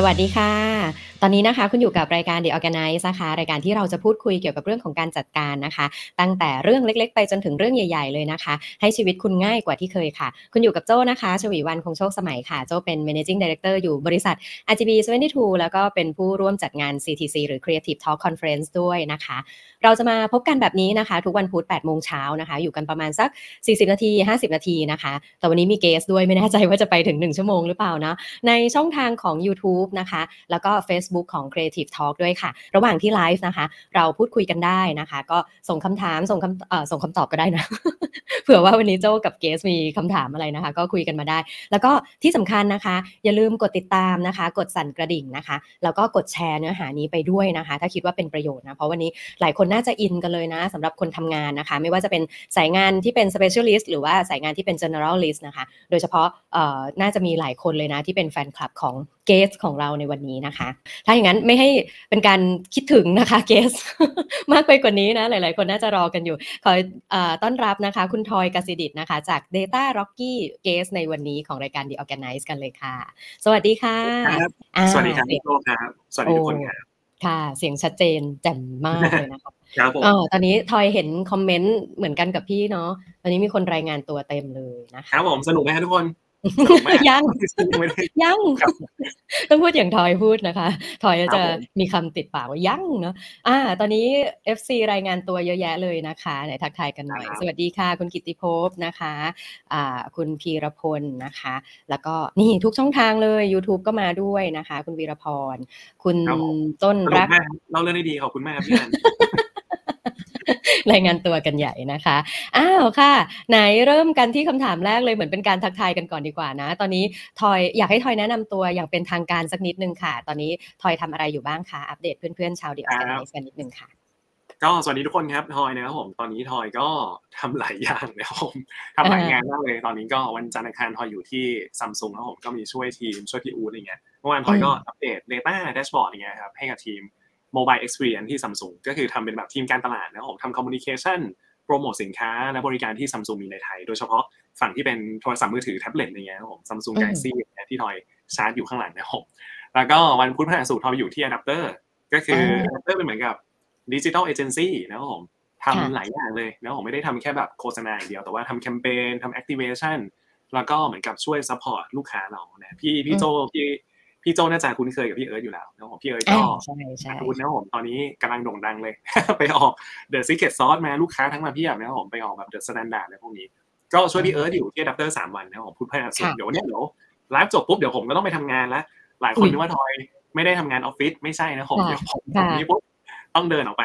สวัสดีค่ะ ตอนนี้นะคะคุณอยู่กับรายการ The Organize นะคะรายการที่เราจะพูดคุยเกี่ยวกับเรื่องของการจัดการนะคะ ตั้งแต่เรื่องเล็ก ๆ ไปจนถึงเรื่องใหญ่ ๆ เลยนะคะ ให้ชีวิตคุณง่ายกว่าที่เคยค่ะ คุณอยู่กับโจ้นะคะชวีวันคงโชคสมัยค่ะ โจ้เป็น managing director อยู่บริษัท RGB 72แล้วก็เป็นผู้ร่วมจัดงาน CTC หรือ Creative Talk Conference ด้วยนะคะ เราจะมาพบกันแบบนี้นะคะ ทุกวันพุธ8โมงเช้านะคะ อยู่กันประมาณสัก 40 นาที 50 นาทีนะคะ แต่วันนี้มีเกสด้วยไม่แน่ใจว่าจะไปถึง 1 ชั่วโมงหรือเปล่านะในช่องทางของ YouTube นะคะ แล้วก็ Facebook ของ Creative Talk ด้วยค่ะ ระหว่างที่ไลฟ์นะคะ เราพูดคุยกันได้นะคะ ก็ส่งคำถามส่งคำส่งคำตอบก็ได้นะ เผื่อว่าวันนี้โจ้กับเกสมีคำถามอะไรนะคะ ก็คุยกันมาได้ แล้วก็ที่สำคัญนะคะ อย่าลืมกดติดตามนะคะ กดสั่นกระดิ่งนะคะ แล้วก็กดแชร์เนื้อหานี้ไปด้วยนะคะ ถ้าคิดว่าเป็นประโยชน์นะ เพราะวันนี้หลายคนน่าจะอินกันเลยนะสำหรับคนทำงานนะคะ ไม่ว่าจะเป็นสายงานที่เป็น specialist หรือว่าสายงานที่เป็น generalist นะคะ โดยเฉพาะน่าจะมีหลายคนเลยนะที่เป็นแฟนคลับของ เกสของเราในวันนี้นะคะ ถ้าอย่างนั้นไม่ให้เป็นการคิดถึงนะคะเกส มากไปกว่านี้นะ หลาย ๆ คนน่าจะรอกันอยู่ ขอเอ่อต้อนรับนะคะ คุณทอยกสิดิตนะคะ จาก Data Rocky Guest ในวันนี้ของรายการ The Organize กันเลยค่ะ สวัสดีค่ะครับอ่าสวัสดีครับเสียพี่งโตครับ สวัสดีทุกคนครับค่ะ เสียงชัดเจนแจ่มมากเลยนะคะครับผมเออตอนนี้ทอยเห็นคอมเมนต์เหมือนกันกับพี่เนาะตอนนี้มีคนรายงานตัวเต็มเลยนะคคะรับผมสนุกไหมครับทุกคนสนุกไหม ยังไม่ได้ยังครับต้องพูดอย่างทอยพูดนะคะทอยครัจะบผมมีคำติดปากว่ายังเนาะอ่า ตอนนี้ FC รายงานตัวเยอะแยะเลยนะคะไหนทักทายกันหน่อย สวัสดีค่ะ คุณกิตติภพนะคะอ่าคุณพีรพลนะคะ แล้วก็นี่ทุกช่องทางเลย YouTube ก็มาด้วยนะคะ คุณวีรพร คุณครับผมต้นสนุรักกมากเล่าเรื่องได้ดีขอบคุณมากครับพี่อัน รายงานตัวกันใหญ่นะคะ อ้าวค่ะ ไหนเริ่มกันที่คำถามแรกเลยเหมือนเป็นการทักทายกันก่อนดีกว่านะ ตอนนี้ทอยอยากให้ทอยแนะนำตัวอย่างเป็นทางการสักนิดนึงค่ะ ตอนนี้ทอยทำอะไรอยู่บ้างคะ อัปเดตเพื่อนๆชาวเดียวกันในกันนิดนึงค่ะก็สวัสดีทุกคนครับทอยนะครับผมตอนนี้ทอยก็ทำหลายอย่างนะครับผมทำหลายงานมากเลย ตอนนี้ก็วันจันทร์อังคารทอยอยู่ที่ซัมซุงนะครับผมก็มีช่วยทีมช่วยพี่อูดอะไรเงี้ยเมื่อวานทอยก็อัปเดต Data Dashboard อย่างเงี้ยครับให้กับทีม Mobile Experience ที่ซัมซุงก็คือทำเป็นแบบทีมการตลาดนะครับผมทำ Communication โปรโมทสินค้าและบริการที่ซัมซุงมีในไทย โดยเฉพาะฝั่งที่เป็นโทรศัพท์มือถือแท็บเล็ตอะไรเงี้ยครับผมซัมซุงอืม Galaxy ที่ทอยชาร์จอยู่ข้างหลังนะครับผมแล้วก็วันพุธพฤหัสศุกร์ทอยอยู่ที่ Adapter ก็คือ Adapter เป็นเหมือนกับดิจิทัลเอเจนซี่นะครับผมค่ะทำหลายอย่างเลยนะผมไม่ได้ทำแค่แบบโฆษณาอย่างเดียวแต่ว่าทำแคมเปญทำ activation แล้วก็เหมือนกับช่วย support ลูกค้าเรานะพี่พี่โจพี่ พี่โจน่าจะคุ้นเคยกับพี่เอิร์ธอยู่แล้วนะผมพี่เอิร์ธอ่าก็ใช่ใช่คุณนะผมตอนนี้กำลังโด่งดังเลย ไปออก The Secret Sauce มาลูกค้าทั้งมาเพียบนะครับผมไปออกแบบ The Standard อะไรพวกนี้ ก็ช่วยพี่เอิร์ธอยู่ที่ Adapter สามวันนะครับผมพุธพฤหัสศุกร์ค่ะเดี๋ยวเนี่ยเดี๋ยวไลฟ์จบปุ๊บเดี๋ยวผมก็ต้องไปทำงานแล้วหลายคอุ๊นยนึกว่าทอยไม่ได้ทำงานออฟฟิศไม่ใช่นะผมค่ะเดี๋ยวผมผค่ะมนี่ปุ๊บต้องเดินออกไป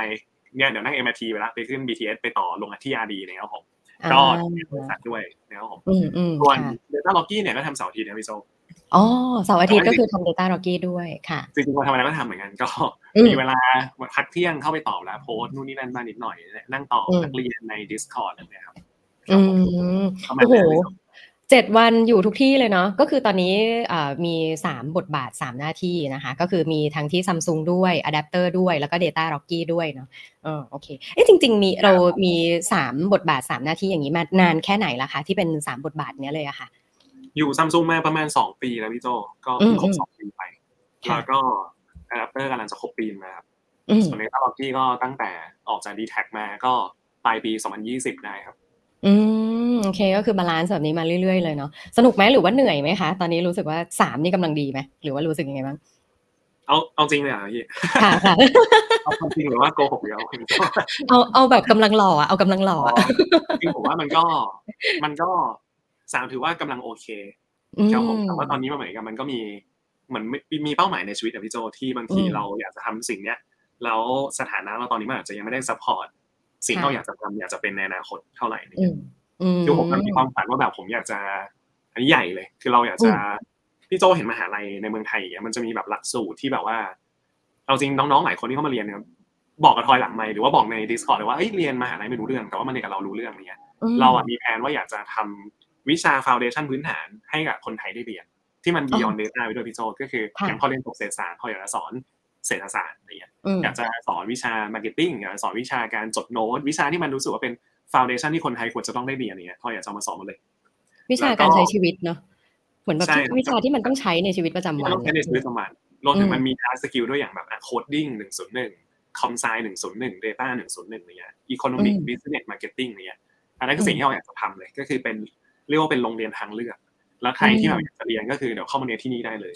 เนี่ยเดี๋ยวนั่ง MRT ไปละไปขึ้น BTS ไปต่อลงที่ RD นะครับผมก็อ่าบริษัทด้วยนะครับผมอืมอืมส่วนค่ะ Data Locky เนี่ยก็ทำเสาร์อาทิตย์นะพี่โจ อ๋อเสาร์อาทิตย์ก็คือทำ Data Rocky ด้วยค่ะจริงๆวันธรรมดาก็ทำเหมือนกันก็อืมมีเวลาพักเที่ยงเข้าไปตอบแล้วโพสต์นู่นนี่นั่นบ้างนิดหน่อย นั่งตอบอืมนักเรียนใน Discord อะไรเนี่ยครับอืมประมาณโอ้โหนั้นเลยครับเจ็ดวันอยู่ทุกที่เลยเนาะก็คือตอนนี้อ่ามี 3 บทบาท 3 หน้าที่นะคะ ก็คือมีทั้งที่ Samsung ด้วยอะแดปเตอร์ด้วยแล้วก็ Data Rocky ด้วยเนาะเออโอเคเอ๊ะจริง ๆ มีเรามี 3 บทบาท 3 หน้าที่อย่างนี้มานานแค่ไหนละคะที่เป็น 3 บทบาทเนี้ยเลยอะค่ะ อยู่ซัมซุงมาประมาณสองปีแล้วพี่โจก็อืเพิ่มงครบอืมสองปีไปค่ะแล้วก็อะแดปเตอร์กำลังจะครบปีมาครับอืมส่วนในตลอดที่ก็ตั้งแต่ออกจาก d t แทมาก็ปลายปี 2020 ได้ครับ อืมโอเคก็คือ balance แบบนี้มาเรื่อยๆเลยเนาะสนุกไหมหรือว่าเหนื่อยไหมคะ ตอนนี้รู้สึกว่า3นี่กำลังดีไหมหรือว่ารู้สึกยังไงบ้างเอาเอาจริงเลยเหรอพี่ค่ะค่ะเอาความจริงหรือว่าโกหกเยอะเอาเอาแบบกำลังหล่ออะเอากำลังหล่ออะจริงผมว่ามันก็มันก็ สามถือว่ากำลังโอเคอืมครับผมแต่ว่าตอนนี้มันเหมือนกับมันก็มีเหมือนมีมีเป้าหมายในชีวิตอะพี่โจที่บางทีอืมเราอยากจะทำสิ่งเนี้ยแล้วสถานะเราตอนนี้มันอาจจะยังไม่ได้ support สิ่งที่เราอยากจะทำอยากจะเป็นในอนาคตเท่าไหร่อะไรอืเงี้มยอืมคือผมก็มีความฝันว่าแบบผมอยากจะอันนี้ใหญ่เลย คือเราอยากจะพี่โจเห็นมหาลัยในเมืองไทยอย่างเงี้ยมันจะมีแบบหลักสูตรที่แบบว่าเอาจริงน้องๆหลายคนที่เข้ามาเรียนเนี่ยบอกกับทอยหลังไมค์หรือว่าบอกใน Discord เลยว่าเอ้ยเรียนมหาลัยไม่รู้เรื่องแต่ว่ามันเรียนกับเรารู้เรื่องเนี้ยอืมเราอะมีแผนว่าอยากจะทำ วิชา foundation พื้นฐานให้กับคนไทยได้เรียน ที่มัน beyond data ไปด้วยพี่โจก็คือค่ะอย่างทอยเรียนจบเศรษฐศาสตร์ทอยอยากจะสอนเศรษฐศาสตร์อะไรเงี้ยอืมอยากจะสอนวิชา marketing อยากจะสอนวิชาการจดโน้ต วิชาที่มันรู้สึกว่าเป็นฟ u n เดชันที่คนไทยควรจะต้องได้เรียนอย่างเงี้ยทอยอยากจะเอามาสอนหมดเลย วิชาการใช้ชีวิตเนาะเหมือนแบบใช่ที่วิชาที่มันต้องใช้ในชีวิตประจำวันที่วัมันนต้องใช้ในชีวิตประจำวันรวมถึงมันมี hard skill ด้วยอย่างแบบ coding หนึ่งศูนย์หนึ่ง com sci หนึ่งศูนย์หนึ่ง data หนึ่งศูนย์หนึ่งเนี่ย economic business marketing เนี่ยอันนั้นคือสิ่งที่เราอยากจะทำเลยก็คือเป็น เรียกว่าเป็นโรงเรียนทางเลือก แล้วใครที่แบบอยากจะเรียนก็คือเดี๋ยวเข้ามาเรียนที่นี่ได้เลย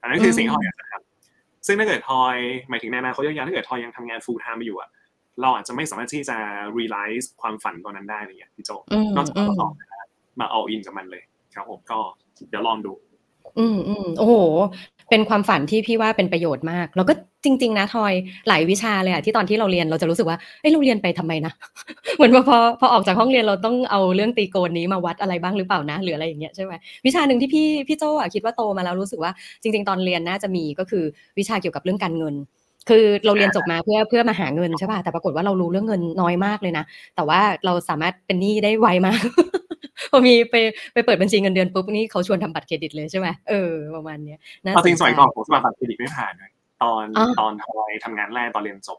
อันนั้นคือสิ่งที่เราอยากจะทำซึ่งถ้าเกิดทอยหมายถึงในอนาคตยาวๆถ้าเกิดทอยยังทำงาน full time ไปอยู่อะเราอาจจะไม่สามารถที่จะ realize ความฝันตอนนั้นได้อะไรเงี้ยพี่โจอืมนอกจากอืเรามลองมา all in กับมันเลยครับผมก็เดี๋ยวลองดู อืม อืม โอ้โหเป็นความฝันที่พี่ว่าเป็นประโยชน์มาก แล้วก็ จริง ๆ นะทอย หลายวิชาเลยอะที่ตอนที่เราเรียนเราจะรู้สึกว่า เอ้ยเราเรียนไปทำไมนะ เหมือนว่าพอ พอออกจากห้องเรียนเราต้องเอาเรื่องตีโกนนี้มาวัดอะไรบ้างหรือเปล่านะ หรืออะไรอย่างเงี้ย ใช่ไหม วิชาหนึ่งที่พี่ พี่โจอะคิดว่าโตมาแล้วรู้สึกว่า จริง ๆ ตอนเรียนน่าจะมี ก็คือวิชาเกี่ยวกับเรื่องการเงิน คือเราเรียนจบมาเพื่อ เพื่อมาหาเงิน ใช่ป่ะแต่ปรากฏว่าเรารู้เรื่องเงินน้อยมากเลยนะ แต่ว่าเราสามารถเป็นหนี้ได้ไวมาก พอมีไปไปเปิดบัญชีเงินเดือนปุ๊บนี่เขาชวนทำบัตรเครดิตเลยใช่ไหมเออประมาณเนี้ยน่าเอาจริงสใจมัยก่อนผมสมัครบัตรเครดิตไม่ผ่านเลยตอนอ๋อตอนทอยทำงานแรกตอนเรียนจบ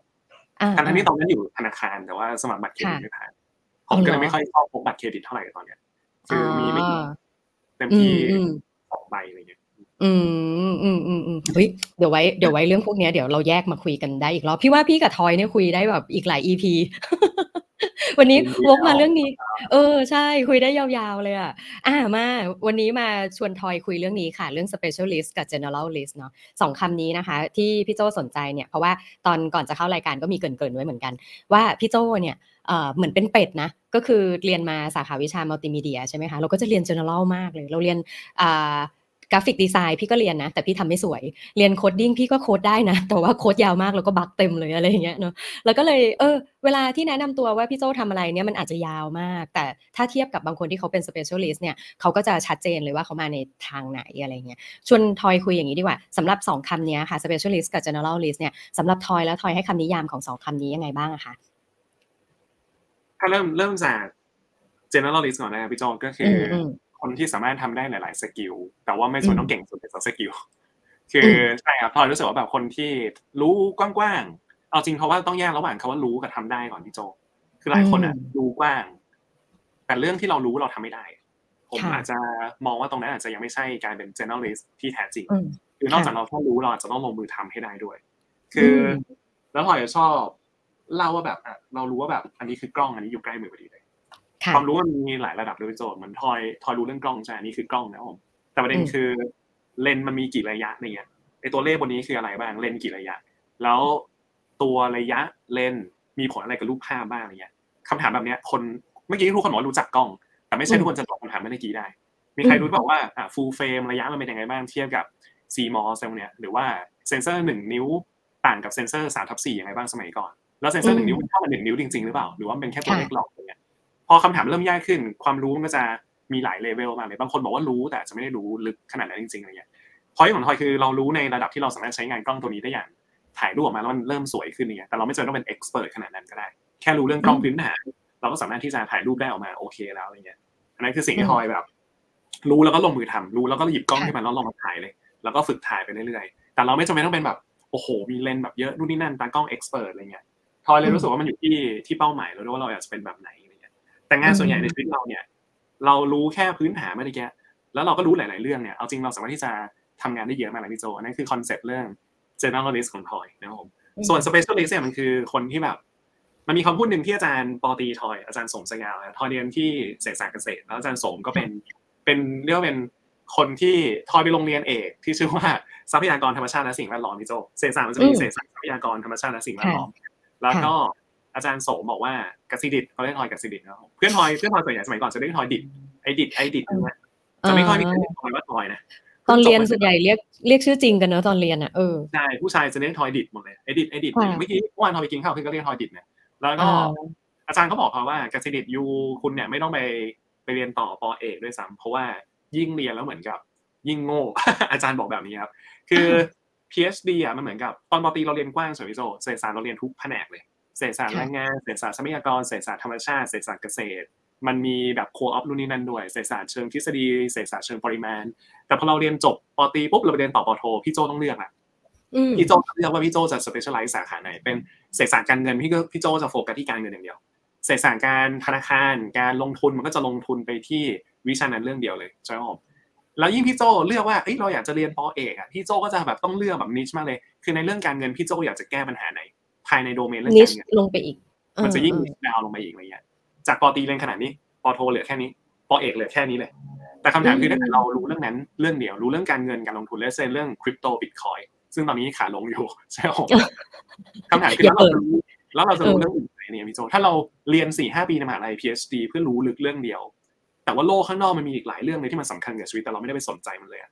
อ่าทั้งๆที่ตอนนั้นอยู่ธนาคารแต่ว่าสมัครบัตรเครดิตค่ะไม่ผ่านผอ๋อมก็เลเหรยอไม่ค่อยชอบพกบัตรเครดิตเท่าไหร่ตอนเนี้ยคือมีไม่กี่อ่าเต็มอืที่มอืมสองใบอะไรเงี้ยอืมอืมอืมอืมเฮ้ยเดี๋ยวไว้เดี๋ยวไว้เรื่องพวกเนี้ยเดี๋ยวเราแยกมาคุยกันได้อีกรอบ พี่ว่าพี่กับทอยเนี่ยคุยได้แบบอีกหลาย EP วันนี้วกมาเรื่องนี้ เออ ใช่ คุยได้ยาวๆเลยอะ อ่ามา วันนี้มาชวนทอยคุยเรื่องนี้ค่ะ เรื่อง specialist กับ generalist เนาะสองคำนี้นะคะ ที่พี่โจสนใจเนี่ย เพราะว่าตอนก่อนจะเข้ารายการก็มีเกริ่นๆไว้เหมือนกัน ว่าพี่โจเนี่ยเอ่อเหมือนเป็นเป็ดนะ ก็คือเรียนมาสาขาวิชามัลติมีเดียใช่ไหมคะ เราก็จะเรียน general มากเลย เราเรียนอ่า graphic design พี่ก็เรียนนะ แต่พี่ทำไม่สวย เรียน coding พี่ก็โค้ดได้นะ แต่ว่าโค้ดยาวมากแล้วก็ bug เต็มเลยอะไรอย่างเงี้ยเนาะแล้วก็เลยเออเวลาที่แนะนำตัวว่าพี่โจทำอะไรเนี่ยมันอาจจะยาวมาก แต่ถ้าเทียบกับบางคนที่เขาเป็น specialist เนี่ยเขาก็จะชัดเจนเลยว่าเขามาในทางไหนอะไรเงี้ยชวนทอยคุยอย่างนี้ดีกว่าสำหรับสองคำเนี้ยค่ะ specialist กับ generalist เนี่ยสำหรับทอยแล้วทอยให้คำนิยามของสองคำนี้ยังไงบ้างอะคะถ้าเริ่มเริ่มจาก generalist ก่อนนะครับพี่โจก็คืออืม คนที่สามารถทำได้หลาย ๆ skill แต่ว่าไม่จำเป็นต้องเก่งสุดใน skill คือมใช่ครับทอยรู้สึกว่าแบบคนที่รู้กว้างๆ เอาจริงเพราะว่าต้องแยกระหว่างคำว่ารู้กับทำได้ก่อนพี่โจ คือหลายคนอะรู้กว้าง แต่เรื่องที่เรารู้เราทำไม่ได้ ผมค่ะอาจจะมองว่าตรงนั้นอาจจะยังไม่ใช่การเป็น generalist ที่แท้จริงอืมคือนอกจากเราแค่รู้เราอาจจะต้องลงมือทำให้ได้ด้วย คืออมแล้วพลอยจะชอบเล่าว่าแบบอะเรารู้ว่าแบบ อันนี้คือกล้องอันนี้อยู่ใกล้มือพอดีเลย ค่ะความรู้มันมีหลายระดับเลยพี่โจทย์เหมือนทอยทอยรู้เรื่องกล้องใช่อันนี้คือกล้องนะครับผมแต่ประเด็นอืมคือเลนส์มันมีกี่ระยะเนี่ยไอตัวเลขบนนี้คืออะไรบ้างเลนส์กี่ระยะ แล้วตัวระยะเลนส์มีผลอะไรกับรูปภาพบ้างอะไรเงี้ยคำถามแบบเนี้ยคนเมื่อกี้ทุกคนบอกว่ารู้จักกล้อง แต่ไม่ใช่ทุกคนจะตอบคำถามเมื่อกี้ได้ มีใครรู้บอกว่าอะ full frame ระยะมันเป็นยังไงบ้างเทียบกับ CMOS อะไรพวกเนี้ยหรือว่าเซนเซอร์หนึ่งนิ้วต่างกับเซนเซอร์สามทับสี่ยังไงบ้างสมัยก่อน แล้วเซนเซอร์หนึ่งนิ้วมันเท่ากับหนึ่งนิ้วจริงๆหรือเปล่า หรือว่ามันเป็นแค่ตัวเลขหลอกอย่างเงี้ยพ อคำถามเริ่มยากขึ้น ความรู้มันก็จะมีหลายเลเวลมากเลยบางคนบอกว่ารู้แต่อาจจะไม่ได้รู้ลึกขนาดนั้นจริงๆอะไรเงี้ยพอยของทอยคือเรารู้ในระดับที่เราสามารถใช้งานกล้องตัวนี้ได้อย่างถ่ายรูปออกมาแล้วมันเริ่มสวยขึ้นอย่างเงี้ยแต่เราไม่จำเป็นต้องเป็นเอ็กซ์เพรสขนาดนั้นก็ได้ แค่รู้เรื่องกล้องพื้นฐานเราก็สามารถที่จะถ่ายรูปได้ออกมาโอเคแล้วอะไรเงี้ยอันนั้นคือสิ่งที่ทอยแบบ รู้แล้วก็ลงมือทำรู้แล้วก็หยิบกล้องค่ะขึ้นมาแล้วลองมาถ่ายเลย แล้วก็ฝึกถ่ายไปเรื่อยๆ แต่เราไม่จำเป็นต้องเป็นแบบโอ้โหมีเลนส์แบบเยอะนู่นนี่นั่นตากล้องเอ็กซ์เพรสอะไรเงี้ยทอยเลยรู้สึกว่ามันอยู่ที่ที่เป้าหมายเราด้วยว่าเราอยากจะเป็นแบบไหนอะไรเงี้ย แต่งานส่วนใหญ่ในชีวิตเราเนี่ยเรารู้แค่พื้นฐานไม่ได้แกแล้วเราก็รู้หลาย ๆ เรื่องเนี่ยเอาจริงเราสามารถที่จะทำงานได้เยอะมากเลยพี่โจอันนั้นคือ concept เรื่อง generalist ของทอยนะครับผมส่วน specialist เนี่ยมันคือคนที่แบบมันมีคำพูดหนึ่งที่อาจารย์ปอตรีทอยอาจารย์สมสยามนะทอยเรียนที่เศรษฐศาสตร์เกษตร แล้วอาจารย์สมก็เป็นเป็นเรียกว่าเป็นคนที่ทอยไปลงเรียนเอกที่ชื่อว่าทรัพยากรธรรมชาติและสิ่งแวดล้อมพี่โจเศรษฐศาสตร์มันจะมีอืมเศรษฐศาสตร์ทรัพยากรธรรมชาติและสิ่งแวดล้อมแล้วก็ อาจารย์สมบอกว่ากสิดิตเขาเรียกทอยกสิดิตนะครับผมเพื่อนทอยเพื่อนทอยส่วนใหญ่สมัยก่อนจะเรียกทอยดิดไอดิดไอดิดนะจะไม่ค่อยมีใครเรียกทอยว่าทอยนะตอนเรียนส่วนใหญ่เรียกเรียกชื่อจริงกันเนอะตอนเรียนอะเออใช่ผู้ชายจะเรียกทอยดิดหมดเลยไอดิดไอดิดค่ะเมื่อกี้เมื่อวานทอยไปกินข้าวคือก็เรียกทอยดิดเนี่ยแล้วก็อ่าอาจารย์เขาบอกเขาว่ากสิดิตยูคุณเนี่ยไม่ต้องไปไปเรียนต่อปอเอกด้วยซ้ำเพราะว่ายิ่งเรียนแล้วเหมือนกับ ยิ่งโง่อาจารย์บอกแบบนี้ครับคือ PhD อะมันเหมือนกับตอนปอตรีเราเรียนกว้างสวยวิโซเศรษฐศาสตร์เราเรียนทุกแผนกเลย เศรษฐศาสตร์ค่ะแรงงานเศรษฐศาสตร์ทรัพยากรเศรษฐศาสตร์ธรรมชาติเศรษฐศาสตร์เกษตร มันมีแบบโคออฟนู่นนี่นั่นด้วยเศรษฐศาสตร์เชิงทฤษฎีเศรษฐศาสตร์เชิงปริมาณ แต่พอเราเรียนจบปอตรีปุ๊บเราไปเรียนต่อปอโทพี่โจต้องเลือกอะอืมพี่โจจะเลือกว่าพี่โจจะ specialize สาขาไหนเป็นเศรษฐศาสตร์การเงินพี่ก็พี่โจจะโฟกัสที่การเงินอย่างเดียวเศรษฐศาสตร์การธนาคารการลงทุนมันก็จะลงทุนไปที่วิชานั้นเรื่องเดียวเลยใช่ไหมผมแล้วยิ่งพี่โจเลือกว่าเอ้ยเราอยากจะเรียนปอเอกอะพี่โจก็จะแบบต้องเลือกแบบนิชมากเลย คือในเรื่องการเงินพี่โจอยากจะแก้ปัญหาไหน ภายในโดเมนเรื่องนิกาชรเงินลงไปอีก มันจะยิ่งเออดาวลงไปอีกอะไรเงี้ย จากปอตรีเรียนขนาดนี้ปอโทเหลือแค่นี้ปอเอกเหลือแค่นี้เลย แต่คำถามคือถ้าเกิดเรารู้เรื่องนั้นเรื่องเดียวรู้เรื่องการเงินการลงทุนและเซนเรื่องคริปโตบิตคอยซึ่งตอนนี้ขาลงอยู่ใช่ไหมผมคำถามคืออย่าแล้วเปิเราดจะรู้แล้วเราจะรู้เรื่องอื่นไหนเนี่ยพี่โจถ้าเราเรียนสี่ห้าปีในมหาลัย PhD เพื่อรู้ลึกเรื่องเดียว แต่ว่าโลกข้างนอกมันมีอีกหลายเรื่องเลยที่มันสำคัญกับชีวิตแต่เราไม่ได้ไปสนใจมันเลยอะ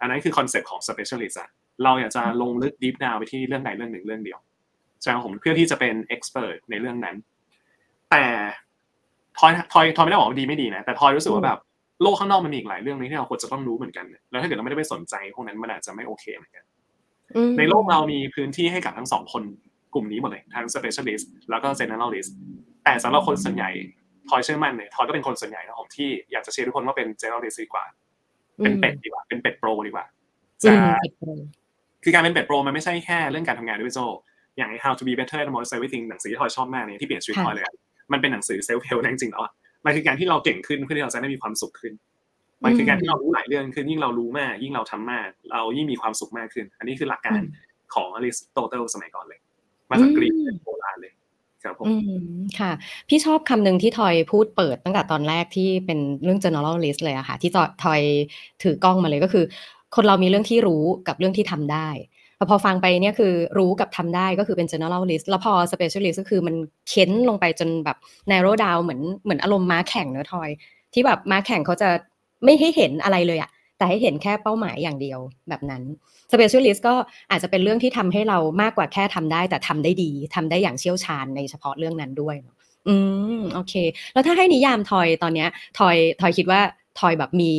อันนั้นคือคอนเซ็ปต์ของ specialist อะเราอยากจะลงลึก deep down ไปที่เรื่องใดเรื่องหนึ่งเรื่องเดียว ใช่ไหมผมเพื่อที่จะเป็น expert ในเรื่องนั้น แต่ทอยทอยทอยไม่ได้บอกว่าดีไม่ดีนะ แต่ทอยรู้สึกว่าแบบโลกข้างนอกมันมีอีกหลายเรื่องเลยที่เราควรจะต้องรู้เหมือนกัน แล้วถ้าเกิดเราไม่ได้ไปสนใจพวกนั้นมันอาจจะไม่โอเคเหมือนกันอืมในโลกเรามีพื้นที่ให้กับทั้งสองคนกลุ่มนี้หมดเลย ทั้ง specialist แล้วก็ generalist แต่สำหรับคนส่วนใหญ่ทอยเชื่อมั่นเลยทอยก็เป็นคนส่วนใหญ่นะผมที่อยากจะเชียร์ทุกคนว่าเป็น generalist ดีกว่า เป็นเป็ดดีกว่า เป็นเป็ดโปรดีกว่าอืจะมผิดเลยคือการเป็นเป็ดโปรมันไม่ใช่แค่เรื่องการทำงานด้วยโจ อย่าง How to be better at most everything หนังสือที่ทอยชอบมากเนี่ยที่เปลี่ยนชีวิตทอยเลยอะมันเป็นหนังสือ self help นะจริงๆแล้วอะมันคือการที่เราเก่งขึ้นเพื่อที่เราจะได้มีความสุขขึ้นมันคือการที่เรารู้หลายเรื่องขึ้นยิ่งเรารู้มาก ยิ่งเราทำมาก เรายิ่งมีความสุขมากขึ้น อันนี้คือหลักการของอริสโตเติลสมัยก่อนเลย มาจากกรีกโบราณเลยครับผมอืมค่ะ พี่ชอบคำหนึ่งที่ทอยพูดเปิดตั้งแต่ตอนแรกที่เป็นเรื่อง generalist เลยอะค่ะ ที่ทอยถือกล้องมาเลยก็คือ คนเรามีเรื่องที่รู้กับเรื่องที่ทำได้ พอพอฟังไปเนี่ยคือรู้กับทำได้ก็คือเป็น generalist แล้วพอ specialist ก็คือมันเค้นลงไปจนแบบ narrow down เหมือนเหมือนอารมณ์ม้าแข่งเนอะทอย ที่แบบม้าแข่งเขาจะไม่ให้เห็นอะไรเลยอะแต่ให้เห็นแค่เป้าหมายอย่างเดียวแบบนั้น specialist ก็อาจจะเป็นเรื่องที่ทำให้เรามากกว่าแค่ทำได้ แต่ทำได้ดีทำได้อย่างเชี่ยวชาญในเฉพาะเรื่องนั้นด้วย อืมโอเค แล้วถ้าให้นิยามทอยตอนเนี้ยทอยทอยคิดว่าทอยแบบมี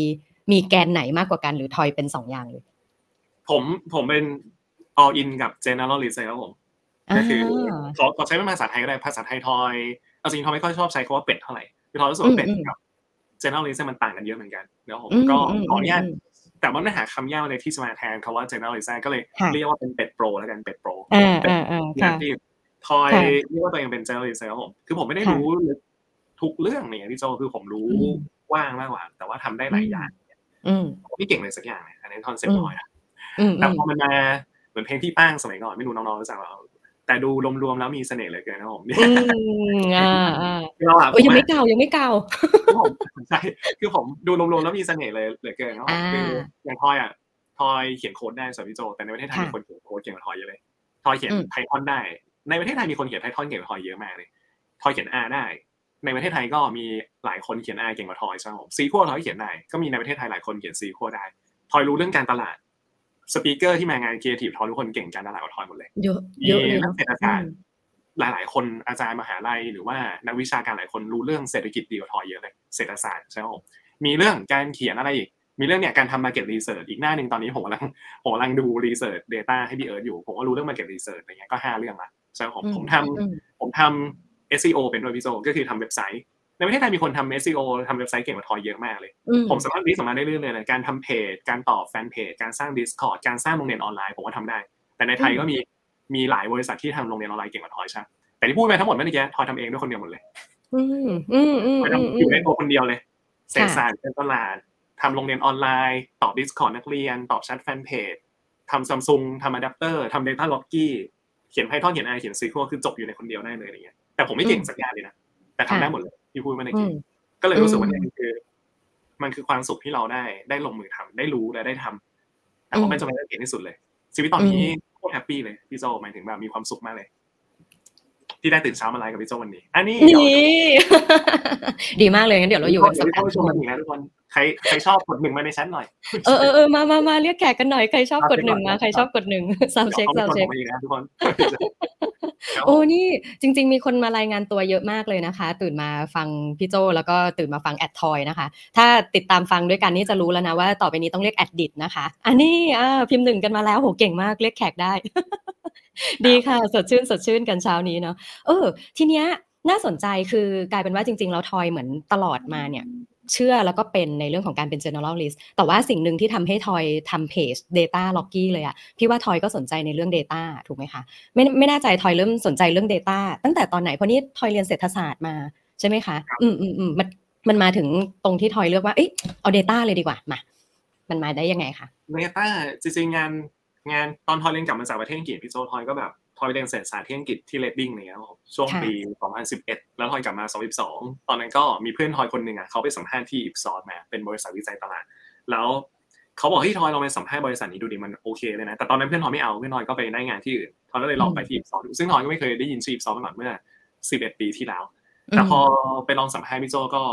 มีแกนไหนมากกว่ากันหรือทอยเป็นสองอย่างเลยผมผมเป็น all in กับ generalist เลยครับผมก็คือขอขอใช้เป็นภาษาไทยก็ได้ภาษาไทยทอยเอาจริงทอยไม่ค่อยชอบใช้คำว่าเป็ดเท่าไหร่คือทอยรู้สึกว่าเป็ดกับ generalist มันต่างกันเยอะเหมือนกันแล้วผมอืมก็อืมขออนุญาตอืมแต่ว่าเนื้อหาคำย่อเลยที่จะมาแทนคำว่า generalist ก็เลยค่ะเรียกว่าเป็นเป็ดโปรแล้วกันเป็ดโปรอ่าอ่าอ่างาค่ะนที่ทอยค่ะเรียกว่าตัวเองเป็น generalist ครับผมคือผมไม่ได้ค่ะรู้ลึกทุกเรื่องเนี่ยพี่โจคือผมรู้อืมกว้างมากกว่า แต่ว่าทำได้หลายอย่างอืมผมไม่เก่งเลยสักอย่างเนี่ยอันนี้ concept อืมทอยนะอืมแต่อืมพอมันมาเห มือนเพลงที่ป้างสมัยก่อนไม่รู้น้องๆรู้จักเปล่าแต่ดูรวมๆแล้วมีเสน่ห์เหลือเกินนะผมเนี่ยอืมอ่าอ่าเราอะโอ้ยยังผไม่อะเก่ายังไม่เก่าผมใช่คือผมดูรวมๆแล้วมีเสน่ห์เลยเหลือเกินนะผมอ่าคืออย่างทอยอะทอยเขียนโค้ดได้สำหรับพี่โจแต่ในประเทศไทยค่ะมีคนเขียนโค้ดเก่งกว่าทอยเยอะเลยทอยเขียนอืม Python ได้ ในประเทศไทยมีคนเขียน Python เก่งกว่าทอยเยอะมากเลยทอยเขียน R ได้ ในประเทศไทยก็มีหลายคนเขียน R เก่งกว่าทอยใช่ไหมผม SQL ทอยเขียนได้ก็มีในประเทศไทยหลายคนเขียน SQL ได้ทอยรู้เรื่องการตลาด speaker ที่มางาน Creative Talk ทุกคนเก่งการตลาดกว่าทอยหมดเลยเยอะมีเยอะเลยนักเนาะเศรษฐศาสตร์หลาย ๆ คนอาจารย์มหาลัยหรือว่านักวิชาการหลายคนรู้เรื่องเศรษฐกิจดีกว่าทอยเยอะเลยเศรษฐศาสตร์ใช่ไหมผมมีเรื่องการเขียนอะไรอีก มีเรื่องเนี่ยการทำ market research อีกหน้าหนึ่งตอนนี้ผมกำลังผมกำลังดู research data ให้พี่เอิร์ธอยู่ ผมก็รู้เรื่อง market research อะไรเงี้ยก็ห้าเรื่องละใช่ไหมผมอืผมทำอืมผมทำ SEO เป็นด้วยพี่โจก็คือทำเว็บไซต์ ในประเทศไทยมีคนทำ SEO ทำเว็บไซต์เก่งกว่าทอยเยอะมากเลยอืมผมสามารถ list ออกมาได้เรื่อยๆเลยการทำเพจ การตอบแฟนเพจ การสร้าง Discord การสร้างโรงเรียนออนไลน์ผมว่าทำได้ แต่ในไทยก็มีมีหลายบริษัทที่ทำโรงเรียนออนไลน์เก่งกว่าทอยใช่ไหมแต่ที่พูดไปทั้งหมดเมื่อกี้ทอยทำเองด้วยคนเดียวหมดเลยอืมอืมอืมทอยอืมทำอยู่ในตัวคนเดียวเลยเศรษฐค่ะศาสตร์เป็นตลาดทำโรงเรียนออนไลน์ ตอบ Discord นักเรียน ตอบแชทแฟนเพจทำซัมซุงทำอะแดปเตอร์ทำ Data l o g กี้เขียน Python เขียน R เขียน SQL คือจบอยู่ในคนเดียวได้เลยอะไรเงี้ยแต่ผมไม่เก่งสักอย่างเลยนะแต่ทำได้หมดเลย ที่พูดมาในอืกี้มก็เลยรู้สึกว่าอืมเนี่ยคือ มันคือความสุขที่เราได้ได้ลงมือทำได้รู้และได้ทำแต่ว่าไม่จำเป็นต้องเก่งที่สุดเลย ชีวิตตอนนี้โคตร happy เลยพี่โจหมายถึงแบบมีความสุขมากเลย ที่ได้ตื่นเช้ามาไลฟ์กับพี่โจวันนี้ อันนี้นี่เดี๋ยวดีมากเลยงั้นเดี๋ยวเราอยู่กันสักเดี๋ยวแป๊บพี่โจชมกันอีกนะทุกคนใค รใครชอบกดหนึ่งมาในแชทหน่อยเออเออเออมามามาเรียกแขกกันหน่อยใครชอบกดหนึ่งมาใครชอบกดหนึ่งซาวเช็คดี๋ซายววเขาเช็คไม่กดผมอีกนะทุกคนโอ้นี่จริง ๆ มีคนมารายงานตัวเยอะมากเลยนะคะ ตื่นมาฟังพี่โจแล้วก็ตื่นมาฟังแอดทอยนะคะ ถ้าติดตามฟังด้วยกันนี่จะรู้แล้วนะว่าต่อไปนี้ต้องเรียกแอดดิตนะคะ อันนี้อ่าพิมพ์หนึ่งกันมาแล้วโหเก่งมากเรียกแขกได้ ดีค่ะ สดชื่นสดชื่นกันเช้านี้เนาะเออ ทีเนี้ยน่าสนใจคือกลายเป็นว่าจริงๆแล้วทอยเหมือนตลอดมาเนี่ย เชื่อแล้วก็เป็นในเรื่องของการเป็น generalist แต่ว่าสิ่งหนึ่งที่ทำให้ทอยทำเพจ data l o g กี้เลยอะพี่ว่าทอยก็สนใจในเรื่อง data ถูกไหมคะไม่ไม่แน่ใจทอยเริ่มสนใจเรื่อง data ตั้งแต่ตอนไหนเพราะนี่ทอยเรียนเศรษฐศาสตร์มาใช่ไหมคะ อืมอืมอืมมันมันมาถึงตรงที่ทอยเลือกว่าเอ๊ะเอา data เลยดีกว่ามามันมาได้ยังไงคะ data จริงๆงานงานตอนทอยเรียนกลับมาจากประเทศอังกฤษพี่โจทอยก็แบบ ทอยเรียนเศรษฐศาสตร์ที่อังกฤษที่เรดดิ้งเนี่ยครับช่วงปี 2011 แล้วทอยกลับมา 2012 ตอนนั้นก็มีเพื่อนทอยคนหนึ่งอะเขาไปสัมภาษณ์ที่ Ipsos มาเป็นบริษัทวิจัยตลาด แล้วเขาบอกให้ทอยลองไปสัมภาษณ์บริษัทนี้ดูดิมันโอเคเลยนะแต่ตอนนั้นเพื่อนทอยไม่เอาเพื่อนทอยก็ไปได้งานที่อื่นทอยก็เลยลองไปที่ Ipsos ดูซึ่งทอยก็ไม่เคยได้ยินชื่อ Ipsos มาก่อนเมื่อ 11 ปีที่แล้วแต่พอไปลองสัมภาษณ์พี่โจก็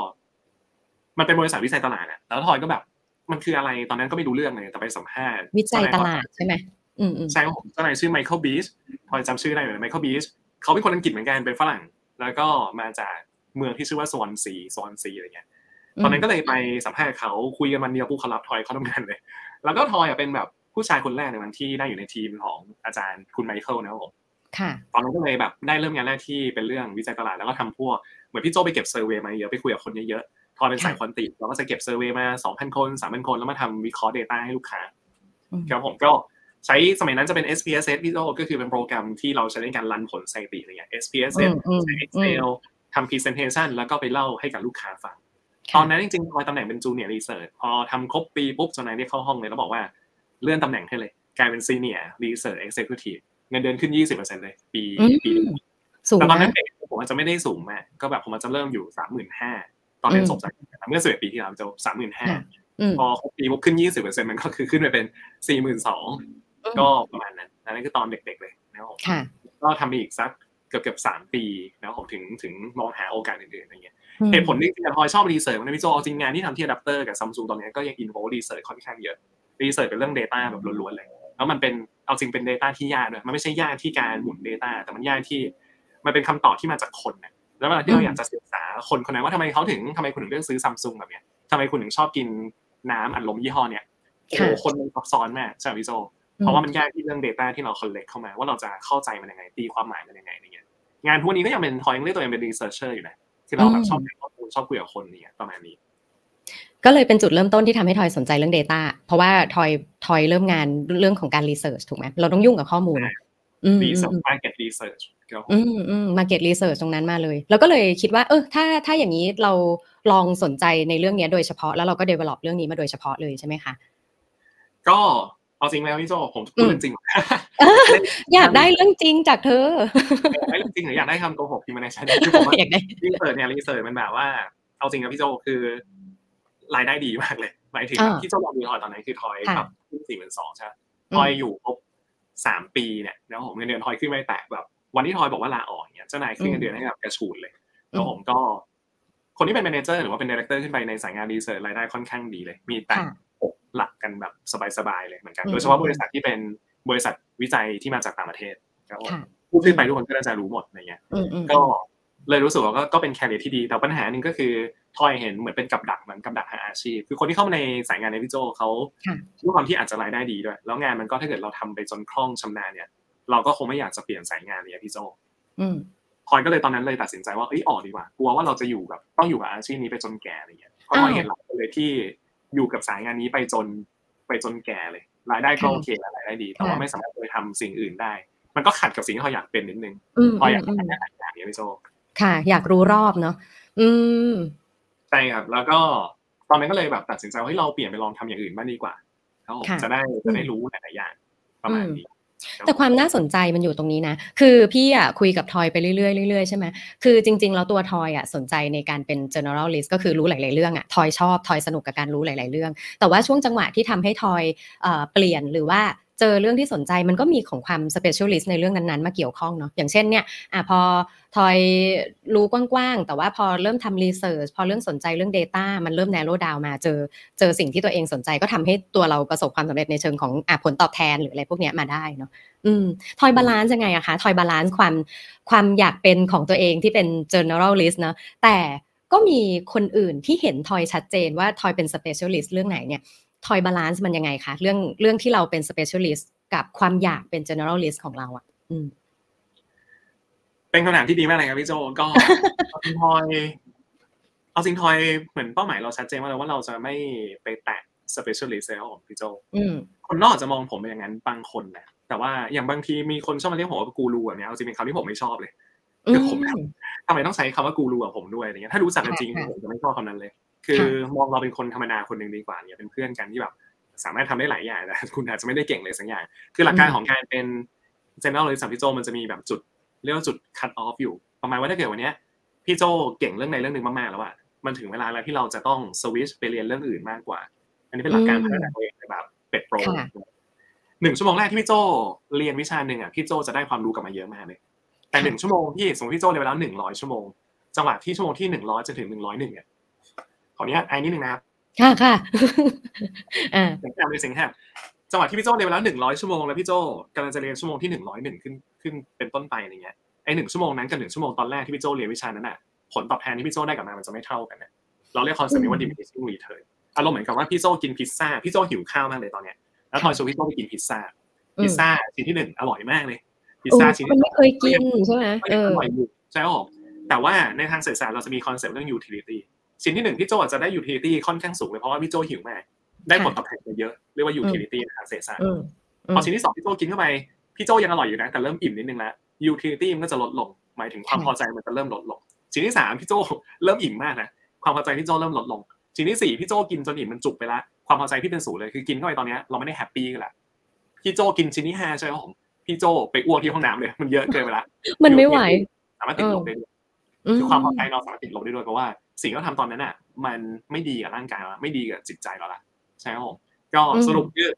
มันเป็นบริษัทวิจัยตลาดอะแล้วทอยก็แบบมันคืออะไรตอนนั้นก็ไม่รู้เรื่องเลยแต่ไปสัมภาษณ์วิจัยตลาดใช่ไหม อืมอืมใช่ครับผมเจ้านายชื่อไมเคิลบีชพอจำชื่อได้เลยไมเคิลบีชเขาเป็นคนอังกฤษเหมือนกันเป็นฝรั่ง แล้วก็มาจากเมืองที่ชื่อว่าสวอนซีสวอนซีอะไรเงี้ยตอนนั้นก็เลยไปสัมภาษณ์เขาคุยกันวันเดียวปุ๊บเขารับทอยเขาทำงานเลย แล้วก็ทอยเป็นแบบผู้ชายคนแรกในวันที่ได้อยู่ในทีมของอาจารย์คุณไมเคิลนะครับผมค่ะตอนนั้นก็เลยแบบได้เริ่มงานแรกที่เป็นเรื่องวิจัยตลาดแล้วก็ทำพวกเหมือนพี่โจไปเก็บ survey มาเยอะไปคุยกับคนเยอะๆทอยเป็นสาย quanti เราก็จะเก็บ survey มา2,000 คน3,000 คนแล้วมาทำวิเคราะห์ Data ให้ลูกค้าครับผมก็ ใช้สมัยนั้นจะเป็น SPSS พี่โจก็คือเป็นโปรแกรมที่เราใช้ในการรันผลสถิติอะไรเงี้ย SPSS ใช้ Excel ทำ Presentation แล้วก็ไปเล่าให้กับลูกค้าฟัง ตอนนั้นจริงๆพอยตำแหน่งเป็น Junior Research พอทำครบปีปุ๊บเจานายได้เข้าห้องเลยแล้วบอกว่าเลื่อนตำแหน่งให้เลย กลายเป็น Senior Research Executive เงินเดือนขึ้น 20%เลยปีปีสูงแต่ตอนนั้นนะเด็กผมอาจจะไม่ได้สูงมากก็แบบผมอาจจะเริ่มอยู่35,000ตอนเรียนจบจากเมื่อ11ปีที่แล้วจะ35,000อืมพอครบปีปุ๊บขึ้น20%มันก็คือขึ้นไปเป็น42,000 ก็ประมาณนั้นอันนั้นคือตอนเด็กๆเลยนะครับผมค่ะก็ทำไปอีกสักเกือบเกือบสามปีนะครับผมถึงถึงมองหาโอกาสอื่นๆอะไรเงี้ยอืมเหตุผลที่ที่ทอยชอบ research นะพี่โจเอาจริงงานที่ทำที่อะแดปเตอร์กับซัมซุงตอนนี้ก็ยัง involve research ค่อนข้างเยอะ research เป็นเรื่อง Data แบบล้วนๆเลยแล้วมันเป็นเอาจริงเป็น Data ที่ยากด้วยมันไม่ใช่ยากที่การหมุน Data แต่มันยากที่มันเป็นคำตอบที่มาจากคนนะแล้วเวลาที่เราอยากจะศึกษาคนคนนั้นว่าทำไมเขาถึงทำไมคุณถึงเลือกซื้อซัมซุงแบบเนี้ยทำไมคุณถึงชอบกินน้ำอัดลมยี่ห้อเนี้ยโอ้โหคนมันซับซ้อนมากใช่ไหมพี่โจ เพราะว่ามันยากที่เรื่อง Data ที่เรา collect เข้ามา ว่าเราจะเข้าใจมันยังไงตีความหมายมันยังไงอะไรเงี้ยงานพวกนี้ก็ยังเป็นทอยยังเรียกตัวเองเป็น researcher อยู่นะคือเราแบบชอบหาข้อมูลชอบคุยกับคนเนี่ยประมาณนี้ ก็เลยเป็นจุดเริ่มต้นที่ทำให้ทอยสนใจเรื่อง Data เพราะว่าทอยทอยเริ่มงานเรื่องของการรีเสิร์ชถูกไหมเราต้องยุ่งกับข้อมูลใช่อืม research market research ครับผมอืมอืม market research ตรงนั้นมาเลย แล้วก็เลยคิดว่า เออถ้าถ้าอย่างนี้เราลองสนใจในเรื่องเนี้ยโดยเฉพาะแล้วเราก็ develop เรื่องนี้มาโดยเฉพาะเลยใช่ไหมคะก็ เอาจริงแล้วพี่โจผมพูดเรื่องจริงอยากได้เรื่องจริงจากเธออยากได้เรื่องจริงหรืออยากได้คำโกหกที่มันในชั้นคือผมว่าอยากได้ research เนี่ย research มันแบบว่า เอาจริงนะพี่โจคือ รายได้ดีมากเลยหมายถึงอ่าพี่โจบอกมีทอยตอนนั้นคือทอยค่ะแบบขึ้นสี่หมื่นสองใช่ไหมอืมทอยอยู่ครบสามปีเนี่ยแล้วผมเงินเดือนทอยขึ้นไม่แตะแบบวันที่ทอยบอกว่าลาออกเนี่ยเจ้านายขึ้นเงินเดือนให้แบบกระฉูดเลยแล้วผมก็ คนที่เป็น manager หรือว่าเป็น director ขึ้นไปในสายงาน research รายได้ค่อนข้างดีเลย มีแต่ค่ะ หกหลักกันแบบสบายๆเลยเหมือนกันอืมโดยเฉพาะบริษัทที่เป็นบริษัทวิจัยที่มาจากต่างประเทศครับผมค่ะพูดขึ้นไปทุกคนก็น่าจะรู้หมดอะไรเงี้ยอืมอืมก็เลยรู้สึกว่าก็ก็เป็น career ที่ดี แต่ปัญหาหนึ่งก็คือทอยเห็นเหมือนเป็นกับดักเหมือนกับดักทางอาชีพ คือคนที่เข้ามาในสายงานในวิโจเขาค่ะด้วยความที่อาจจะรายได้ดีด้วย แล้วงานมันก็ถ้าเกิดเราทำไปจนคล่องชำนาญเนี่ย เราก็คงไม่อยากจะเปลี่ยนสายงานเลยอะพี่โจอืมทอยก็เลยตอนนั้นเลยตัดสินใจว่าเอ้ยออกดีกว่า กลัวว่าเราจะอยู่แบบต้องอยู่กับอาชีพนี้ไปจนแก่อะไรเงี้ยเพราะทอยเห็นหลายคนเลยที่ อยู่กับสายงานนี้ไปจนไปจนแก่เลย รายได้ก็ค่ะโอเคแล้วรายได้ดี แต่ว่าค่ะไม่สามารถไปทำสิ่งอื่นได้ มันก็ขัดกับสิ่งที่ทอยอยากเป็นนิดนึงอืมทอยอยากอืมทำงานหลายอย่างเนี่ยพี่โจค่ะ อยากรู้รอบเนาะอืมใช่ครับ แล้วก็ตอนนั้นก็เลยแบบตัดสินใจว่าเฮ้ยเราเปลี่ยนไปลองทำอย่างอื่นบ้างดีกว่าครับผมค่ะจะได้จะได้รู้หลายๆอย่างประมาณนี้ แต่ความน่าสนใจมันอยู่ตรงนี้นะ คือพี่อะคุยกับทอยไปเรื่อยๆเรื่อยๆใช่ไหมคือจริงๆแล้วตัวทอยอะสนใจในการเป็น generalist ก็คือรู้หลาย ๆ เรื่องอะทอยชอบทอยสนุกกับการรู้หลาย ๆ เรื่อง แต่ว่าช่วงจังหวะที่ทำให้ทอยเปลี่ยนหรือว่า เจอเรื่องที่สนใจมันก็มีของความ specialist ในเรื่องนั้นๆ มาเกี่ยวข้องเนาะอย่างเช่นเนี่ยอะพอทอยรู้กว้างๆ แต่ว่าพอเริ่มทำ research พอเรื่องสนใจเรื่อง data มันเริ่ม narrow down มาเจอเจอสิ่งที่ตัวเองสนใจก็ทำให้ตัวเราประสบความสำเร็จในเชิงของอผลตอบแทนหรืออะไรพวกเนี้ยมาได้เนาะอืมทอย balance ยังไงอะคะทอย balance ความความอยากเป็นของตัวเองที่เป็น generalist เนอะแต่ก็มีคนอื่นที่เห็นทอยชัดเจนว่าทอยเป็น specialist เรื่องไหนเนี่ย ทอย balance มันยังไงคะเรื่องเรื่องที่เราเป็น specialist กับความอยากเป็น generalist ของเราอะอืมเป็นคำถามที่ดีมากเลยครับพี่โจก็ทอยเอาจริงทอยเหมือนเป้าหมายเราชัดเจนว่าเราว่าเราจะไม่ไปแตะ specialist แล้วของพี่โจอืมคนนอกจะมองผมเป็นอย่างนั้นบางคนนะแต่ว่าอย่างบางทีมีคนชอบมาเรียกผมว่ากูรูแบบเนี้ยเอาจริงเป็นคำที่ผมไม่ชอบเลยคือผมแบบทำไมต้องใช้คำว่ากูรูกับผมด้วยอะไรเงี้ยถ้ารู้จักกันจริงค่ะผมจะไม่ชอบคำนั้นเลย คือมองเราเป็นคนธรรมดาคนหนึ่งดีกว่าเนี่ยเป็นเพื่อนกันที่แบบสามารถทำได้หลายอย่างแต่คุณอาจจะไม่ได้เก่งเลยสักอย่าง คือหลักการของการเป็น generalist ของพี่โจมันจะมีแบบจุดเรียกว่าจุด cut off อยู่ ประมาณว่าถ้าเกิดวันเนี้ยพี่โจเก่งเรื่องใดเรื่องหนึ่งมากๆแล้วอะมันถึงเวลาแล้วที่เราจะต้อง switch ไปเรียนเรื่องอื่นมากกว่า อันนี้เป็นหลักการพัฒนาตัวเองในแบบเป็ดโปรค่ะหนึ่งชั่วโมงแรกที่พี่โจเรียนวิชาหนึ่งอะพี่โจจะได้ความรู้กลับมาเยอะมากเลย แต่หนึ่งชั่วโมงที่สมมติพี่โจเรียนไปแล้วหนึ่งร้อยชั่วโมงจังหวะที่ชั่วโมงที่หนึ่งร้อยจะถึงหนึ่งร้อยหนึ่งเนี่ย ขออนุญาตไอ้นิดนึงนะครับ ค่ะค่ะอ่าเสียงแหบเลยเสียงแหบจังหวะที่พี่โจเรียนไปแล้วหนึ่งร้อยชั่วโมงแล้วพี่โจกำลังจะเรียนชั่วโมงที่หนึ่งร้อยหนึ่งขึ้นขึ้นเป็นต้นไปอะไรเงี้ยไอ้หนึ่งชั่วโมงนั้นกับหนึ่งชั่วโมงตอนแรกที่พี่โจเรียนวิชานั้นน่ะผลตอบแทนที่พี่โจได้กลับมามันจะไม่เท่ากันนะเราเรียก concept นี้ว่า diminishing return อารมณ์เหมือนกับว่าพี่โจกินพิซซ่าพี่โจหิวข้าวมากเลยตอนเนี้ยแล้วทอยชวนพี่โจไปกินพิซซ่าอืมพิซซ่าชิ้นที่หนึ่งอร่อยมากเลยพิซโอ้ซ่าชิ้นคนที่ไม่เคยกินใช่ไหมก็เอยังออร่อยอยู่ใช่ไหมผมแต่ว่าในทางเศรษฐศาสตร์เราจะมี concept เรื่อง utility ชิ้นที่หนึ่งพี่โจอาจจะได้ utility ค่อนข้างสูงเลยเพราะว่าพี่โจหิวมากได้ผลตอบแทนเยอะเรียกว่า utility ในทางเศรษฐศาสตร์อืมอืมพอชิ้นที่สองพี่โจกินเข้าไปพี่โจยังอร่อยอยู่นะแต่เริ่มอิ่มนิดนึงแล้ว utility มันก็จะลดลง หมายถึงความค่ะพอใจมันจะเริ่มลดลง ชิ้นที่สามพี่โจเริ่มอิ่มมากนะความพอใจพี่โจเริ่มลดลง ชิ้นที่สี่พี่โจกินจนอิ่มมันจุกไปละความพอใจพี่เป็นศูนย์เลยคือกินเข้าไปตอนเนี้ยเราไม่ได้ happy กันละพี่โจกินชิ้นที่ห้าใช่ไหมผมพี่โจไปอ้วกที่ห้องน้ำเลย มันเยอะเกินไปละมันไม่ไหวสามารถติดลบได้ด้วยอืมคือความพอใจเราสามารถติดลบได้ด้วยเพราะว่า สิ่งที่เราทำตอนนั้นอะ มันไม่ดีกับร่างกายเราละไม่ดีกับจิตใจเราละใช่ไหมผมก็อืมสรุปคือ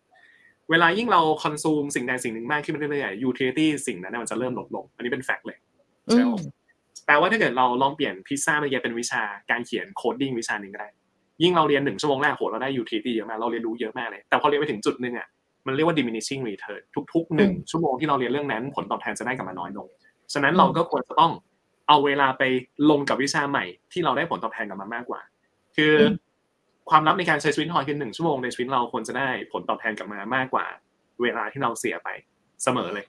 เวลายิ่งเรา consume สิ่งใดสิ่งหนึ่งมากขึ้นไปเรื่อยๆ utility สิ่งนั้นนะมันจะเริ่มลดลง อันนี้เป็น fact เลยอืใช่ไหมมผมแปลว่าถ้าเกิดเราลองเปลี่ยนพิซซ่าเมื่อกี้เป็นวิชาการเขียน coding วิชาหนึ่งก็ได้ ยิ่งเราเรียนหนึ่งชั่วโมงแรกโหเราได้ utility เยอะมากเราเรียนรู้เยอะมากเลย แต่พอเรียนไปถึงจุดหนึ่งอะมันเรียกว่า diminishing return ทุกๆหนึ่งชั่วโมงที่เราเรียนเรื่องนั้นผลตอบแทนจะได้กลับมาน้อยลง ฉะนั้นเราก็ควรจะต้อง เอาเวลาไปลงกับวิชาใหม่ที่เราได้ผลตอบแทนกลับมามากกว่า คืออมความลับในการใช้ชีวิตทอยคือหนึ่งชั่วโมงในชีวิตเราควรจะได้ผลตอบแทนกลับมามากกว่า เวลาที่เราเสียไปเสมอเลย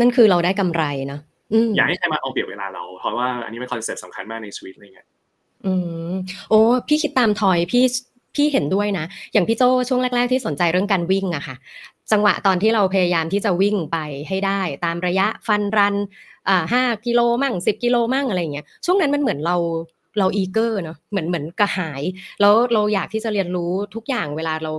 นั่นคือเราได้กำไรเนาะอืมอย่าให้ใครมาเอาเปรียบเวลาเรา เพราะว่าอันนี้เป็นคอนเซ็ปต์สำคัญมากในชีวิตอะไรเงี้ยอืมโอ้พี่คิดตามทอยพี่พี่เห็นด้วยนะ อย่างพี่โจช่วงแรก ๆ ที่สนใจเรื่องการวิ่งอะค่ะ จังหวะตอนที่เราพยายามที่จะวิ่งไปให้ได้ ตามระยะฟันรัน อ่าห้ากิโลมั่งสิบกิโลมั่งอะไรเงี้ยช่วงนั้นมันเหมือนเราเราอีเกอร์เนาะเหมือนเหมือนกระหาย แล้วเราอยากที่จะเรียนรู้ทุกอย่างเวลาเรา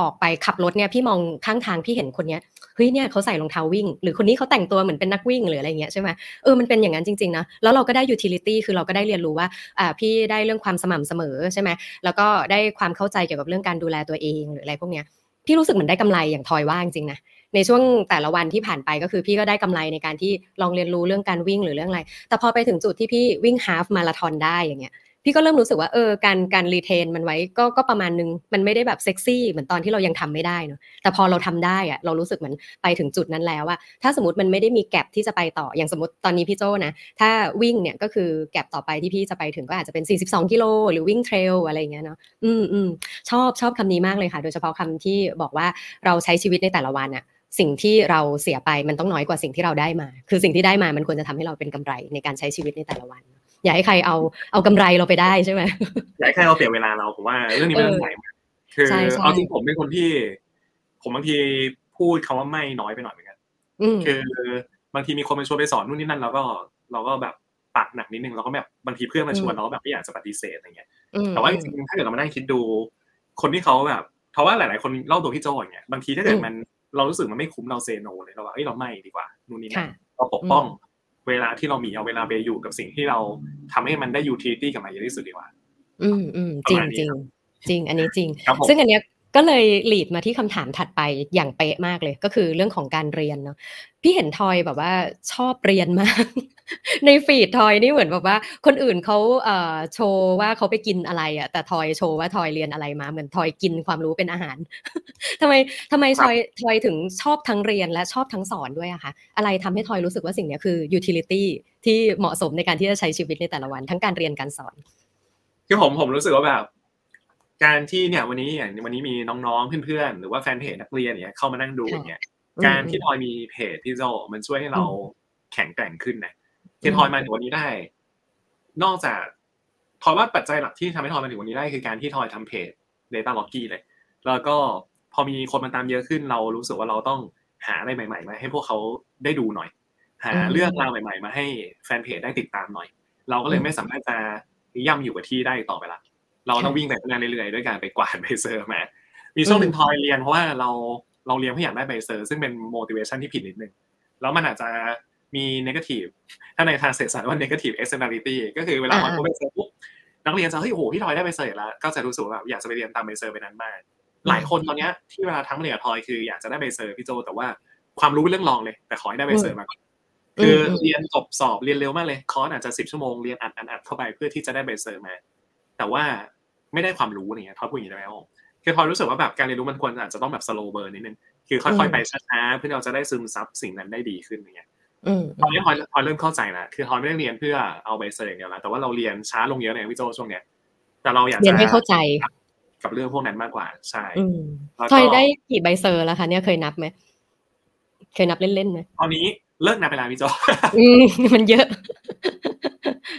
ออกไปขับรถเนี่ยพี่มองข้างทางพี่เห็นคนเนี้ยเฮ้ยเนี่ยเขาใส่รองเท้าวิ่ง หรือคนนี้เขาแต่งตัวเหมือนเป็นนักวิ่งหรืออะไรเงี้ยใช่ไหมเออมันเป็นอย่างนั้นจริงๆนะแล้วเราก็ได้ utility คือเราก็ได้เรียนรู้ว่าอ่าพี่ได้เรื่องความสม่ำเสมอใช่ไหมแล้วก็ได้ความเข้าใจเกี่ยวกับเรื่องการดูแลตัวเองหรืออะไรพวกเนี้ยพี่รู้สึกเหมือนได้กำไรอย่างทอยว่าจริงๆนะ ในช่วงแต่ละวันที่ผ่านไปก็คือพี่ก็ได้กำไรในการที่ลองเรียนรู้เรื่องการวิ่งหรือเรื่องอะไร แต่พอไปถึงจุดที่พี่วิ่งฮาฟมาราธอนได้อย่างเงี้ยพี่ก็เริ่มรู้สึกว่าเออการการรีเทนมันไว้ก็ก็ประมาณนึงมันไม่ได้แบบเซ็กซี่เหมือนตอนที่เรายังทำไม่ได้เนอะแต่พอเราทำได้อะเรารู้สึกเหมือนไปถึงจุดนั้นแล้วอะถ้าสมมติมันไม่ได้มีแกลบที่จะไปต่ออย่างสมมติตอนนี้พี่โจนะถ้าวิ่งเนี่ยก็คือแก็บต่อไปที่พี่จะไปถึงก็อาจจะเป็น 42 กิโลหรือวิ่งเทรลอะไรอย่างเงี้ยเนาะอืมอืมชอบชอบคำนี้มากเลยค่ะ โดยเฉพาะคำที่บอกว่าเราใช้ชีวิตในแต่ละวันอะ สิ่งที่เราเสียไปมันต้องน้อยกว่าสิ่งที่เราได้มา คือสิ่งที่ได้มามันควรจะทำให้เราเป็นกำไรในการใช้ชีวิตในแต่ละวัน อย่าให้ใครเอาเอากำไรเราไปได้ใช่ไหมอยากให้ใครเราเปลี่ยนเวลาเราผมว่าเรื่องนี้เป็นเรื่องใหญ่มากคือใช่ใช่เอาจริงผมเป็นคนที่ ผมบางทีพูดคาว่าไม่น้อยไปหน่อยเหมือนกันอืมคือบางทีมีคนมาชวนไปสอนนู่นนี่นั่นเราก็เราก็แบบปากหนักนิดนึงเราก็แบบบางทีเพื่อนมาชวนเราก็แบบไม่อยากจะปฏิเสธอะไรเงี้ยอืมแต่ว่าจริงๆถ้าเกิดเรามานั่งคิดดู คนที่เขาแบบเพราะว่าหลาย ๆ คนเล่าตัวพี่โจอย่างเงี้ยบางทีถ้าเกิดมัน เรารู้สึกมันไม่คุ้มเรา say no เลยเราว่าเอ้ยเราไม่ดีกว่านู่นนี่นั่ค่ะนเราปกป้อง เวลาที่เรามีเอาเวลาไปอยู่กับสิ่งที่เราทำให้มันได้ utility กับมันเยอะที่สุดดีกว่า อืมอืมจริงประมาณนี้จริงครับจริง อันนี้จริงครับผมซึ่งอันเนี้ยก็เลยหลีดมาที่คำถามถัดไปอย่างเป๊ะมากเลย ก็คือเรื่องของการเรียนเนาะพี่เห็นทอยแบบว่าชอบเรียนมาก ในฟีดทอยนี่เหมือนแบบว่า คนอื่นเขาเอ่อโชว์ว่าเขาไปกินอะไรอะแต่ทอยโชว์ว่าทอยเรียนอะไรมาเหมือนทอยกินความรู้เป็นอาหารทำไมทำไมทอยทอยถึงชอบทั้งเรียนและชอบทั้งสอนด้วยอะคะอะไรทำให้ทอยรู้สึกว่าสิ่งเนี้ยคือ utility ที่เหมาะสมในการที่จะใช้ชีวิตในแต่ละวัน ทั้งการเรียนการสอนคือผมผมรู้สึกว่าแบบ การที่เนี่ยวันนี้อย่างวันนี้มีน้องๆเพื่อนๆหรือว่าแฟนเพจนักเรียนเนี่ยเข้ามานั่งดูค่ะอย่างเงี้ยอืมการที่ทอยมีเพจพี่โจมันช่วยให้เราแข็งแกร่งขึ้นนะ ที่ทอยมาถึงวันนี้ได้ นอกจากทอยว่าปัจจัยหลักที่ทำให้ทอยมาถึงวันนี้ได้คือการที่ทอยทำเพจ Data l o g กี้เลย แล้วก็พอมีคนมาตามเยอะขึ้น เรารู้สึกว่าเราต้องหาอะไรใหม่ๆมาให้พวกเขาได้ดูหน่อย หาเรื่องราวใหม่ๆ มาให้แฟนเพจได้ติดตามหน่อย เราก็เลยไม่สามารถจะย่ำอยู่กับที่ได้ต่อไปละเราต้องวิ่งไปข้างหน้าเรื่อยๆด้วยการไปกวาดใบ cert มา มีช่วงหนึ่งทอยเรียนเพราะว่าเราเราเรียนเพื่ออยากได้ใบ cert ซึ่งเป็น motivation ที่ผิดนิดนึง แล้วมันอาจจะ มี negative ถ้าในทางเศรษฐศาสตร์ว่า negative externality ก็คือเวลาทอยได้ใบ cert ปุ๊บนักเรียนจะเฮ้ยโอ้โหพี่ทอยได้ใบ cert แล้วก็จะรู้สึกว่าอยากจะไปเรียนตามใบ cert ไปนั้นมากหลายคนตอนเนี้ยที่เวลาทั้งเรียนทอยคืออยากจะได้ใบ cert พี่โจแต่ว่าความรู้เป็นเรื่องรองเลย แต่ขอให้ได้ใบ cert มาก่อนคือเรียนจบสอบเรียนเร็วมากเลยคอร์สอาจจะสิบชั่วโมงเรียนอัดอัดอัดเข้าไปเพื่อที่จะได้ใบ cert มาแต่ว่าไม่ได้ความรู้เนี่ยทอยพูดอย่างนี้ได้ไหมครับคือทอยรู้สึกว่าแบบการเรียนรู้มันควรอาจจะต้องแบบ slow burn นิดนึงคือค่อยๆไปช้าๆเพื่อเราจะได้ซึมซับสิ่งนั้นได้ดีขึ้นอย่างเงี้ย ตอนนี้ทอยทอยเริ่มเข้าใจแล้วคือทอยไม่ได้เรียนเพื่อเอาใบ cert อย่างเดียวแล้วแต่ว่าเราเรียนช้าลงเยอะเลยพี่โจช่วงเนี้ยแต่เราอยากจะเรียนให้เข้าใจกับเรื่องพวกนั้นมากกว่า ใช่ทอยได้กี่ใบ cert แล้วคะเนี่ยเคยนับไหมเคยนับเล่นๆไหมตอนนี้เลิกนับไปแล้วพี่โจมันเยอะ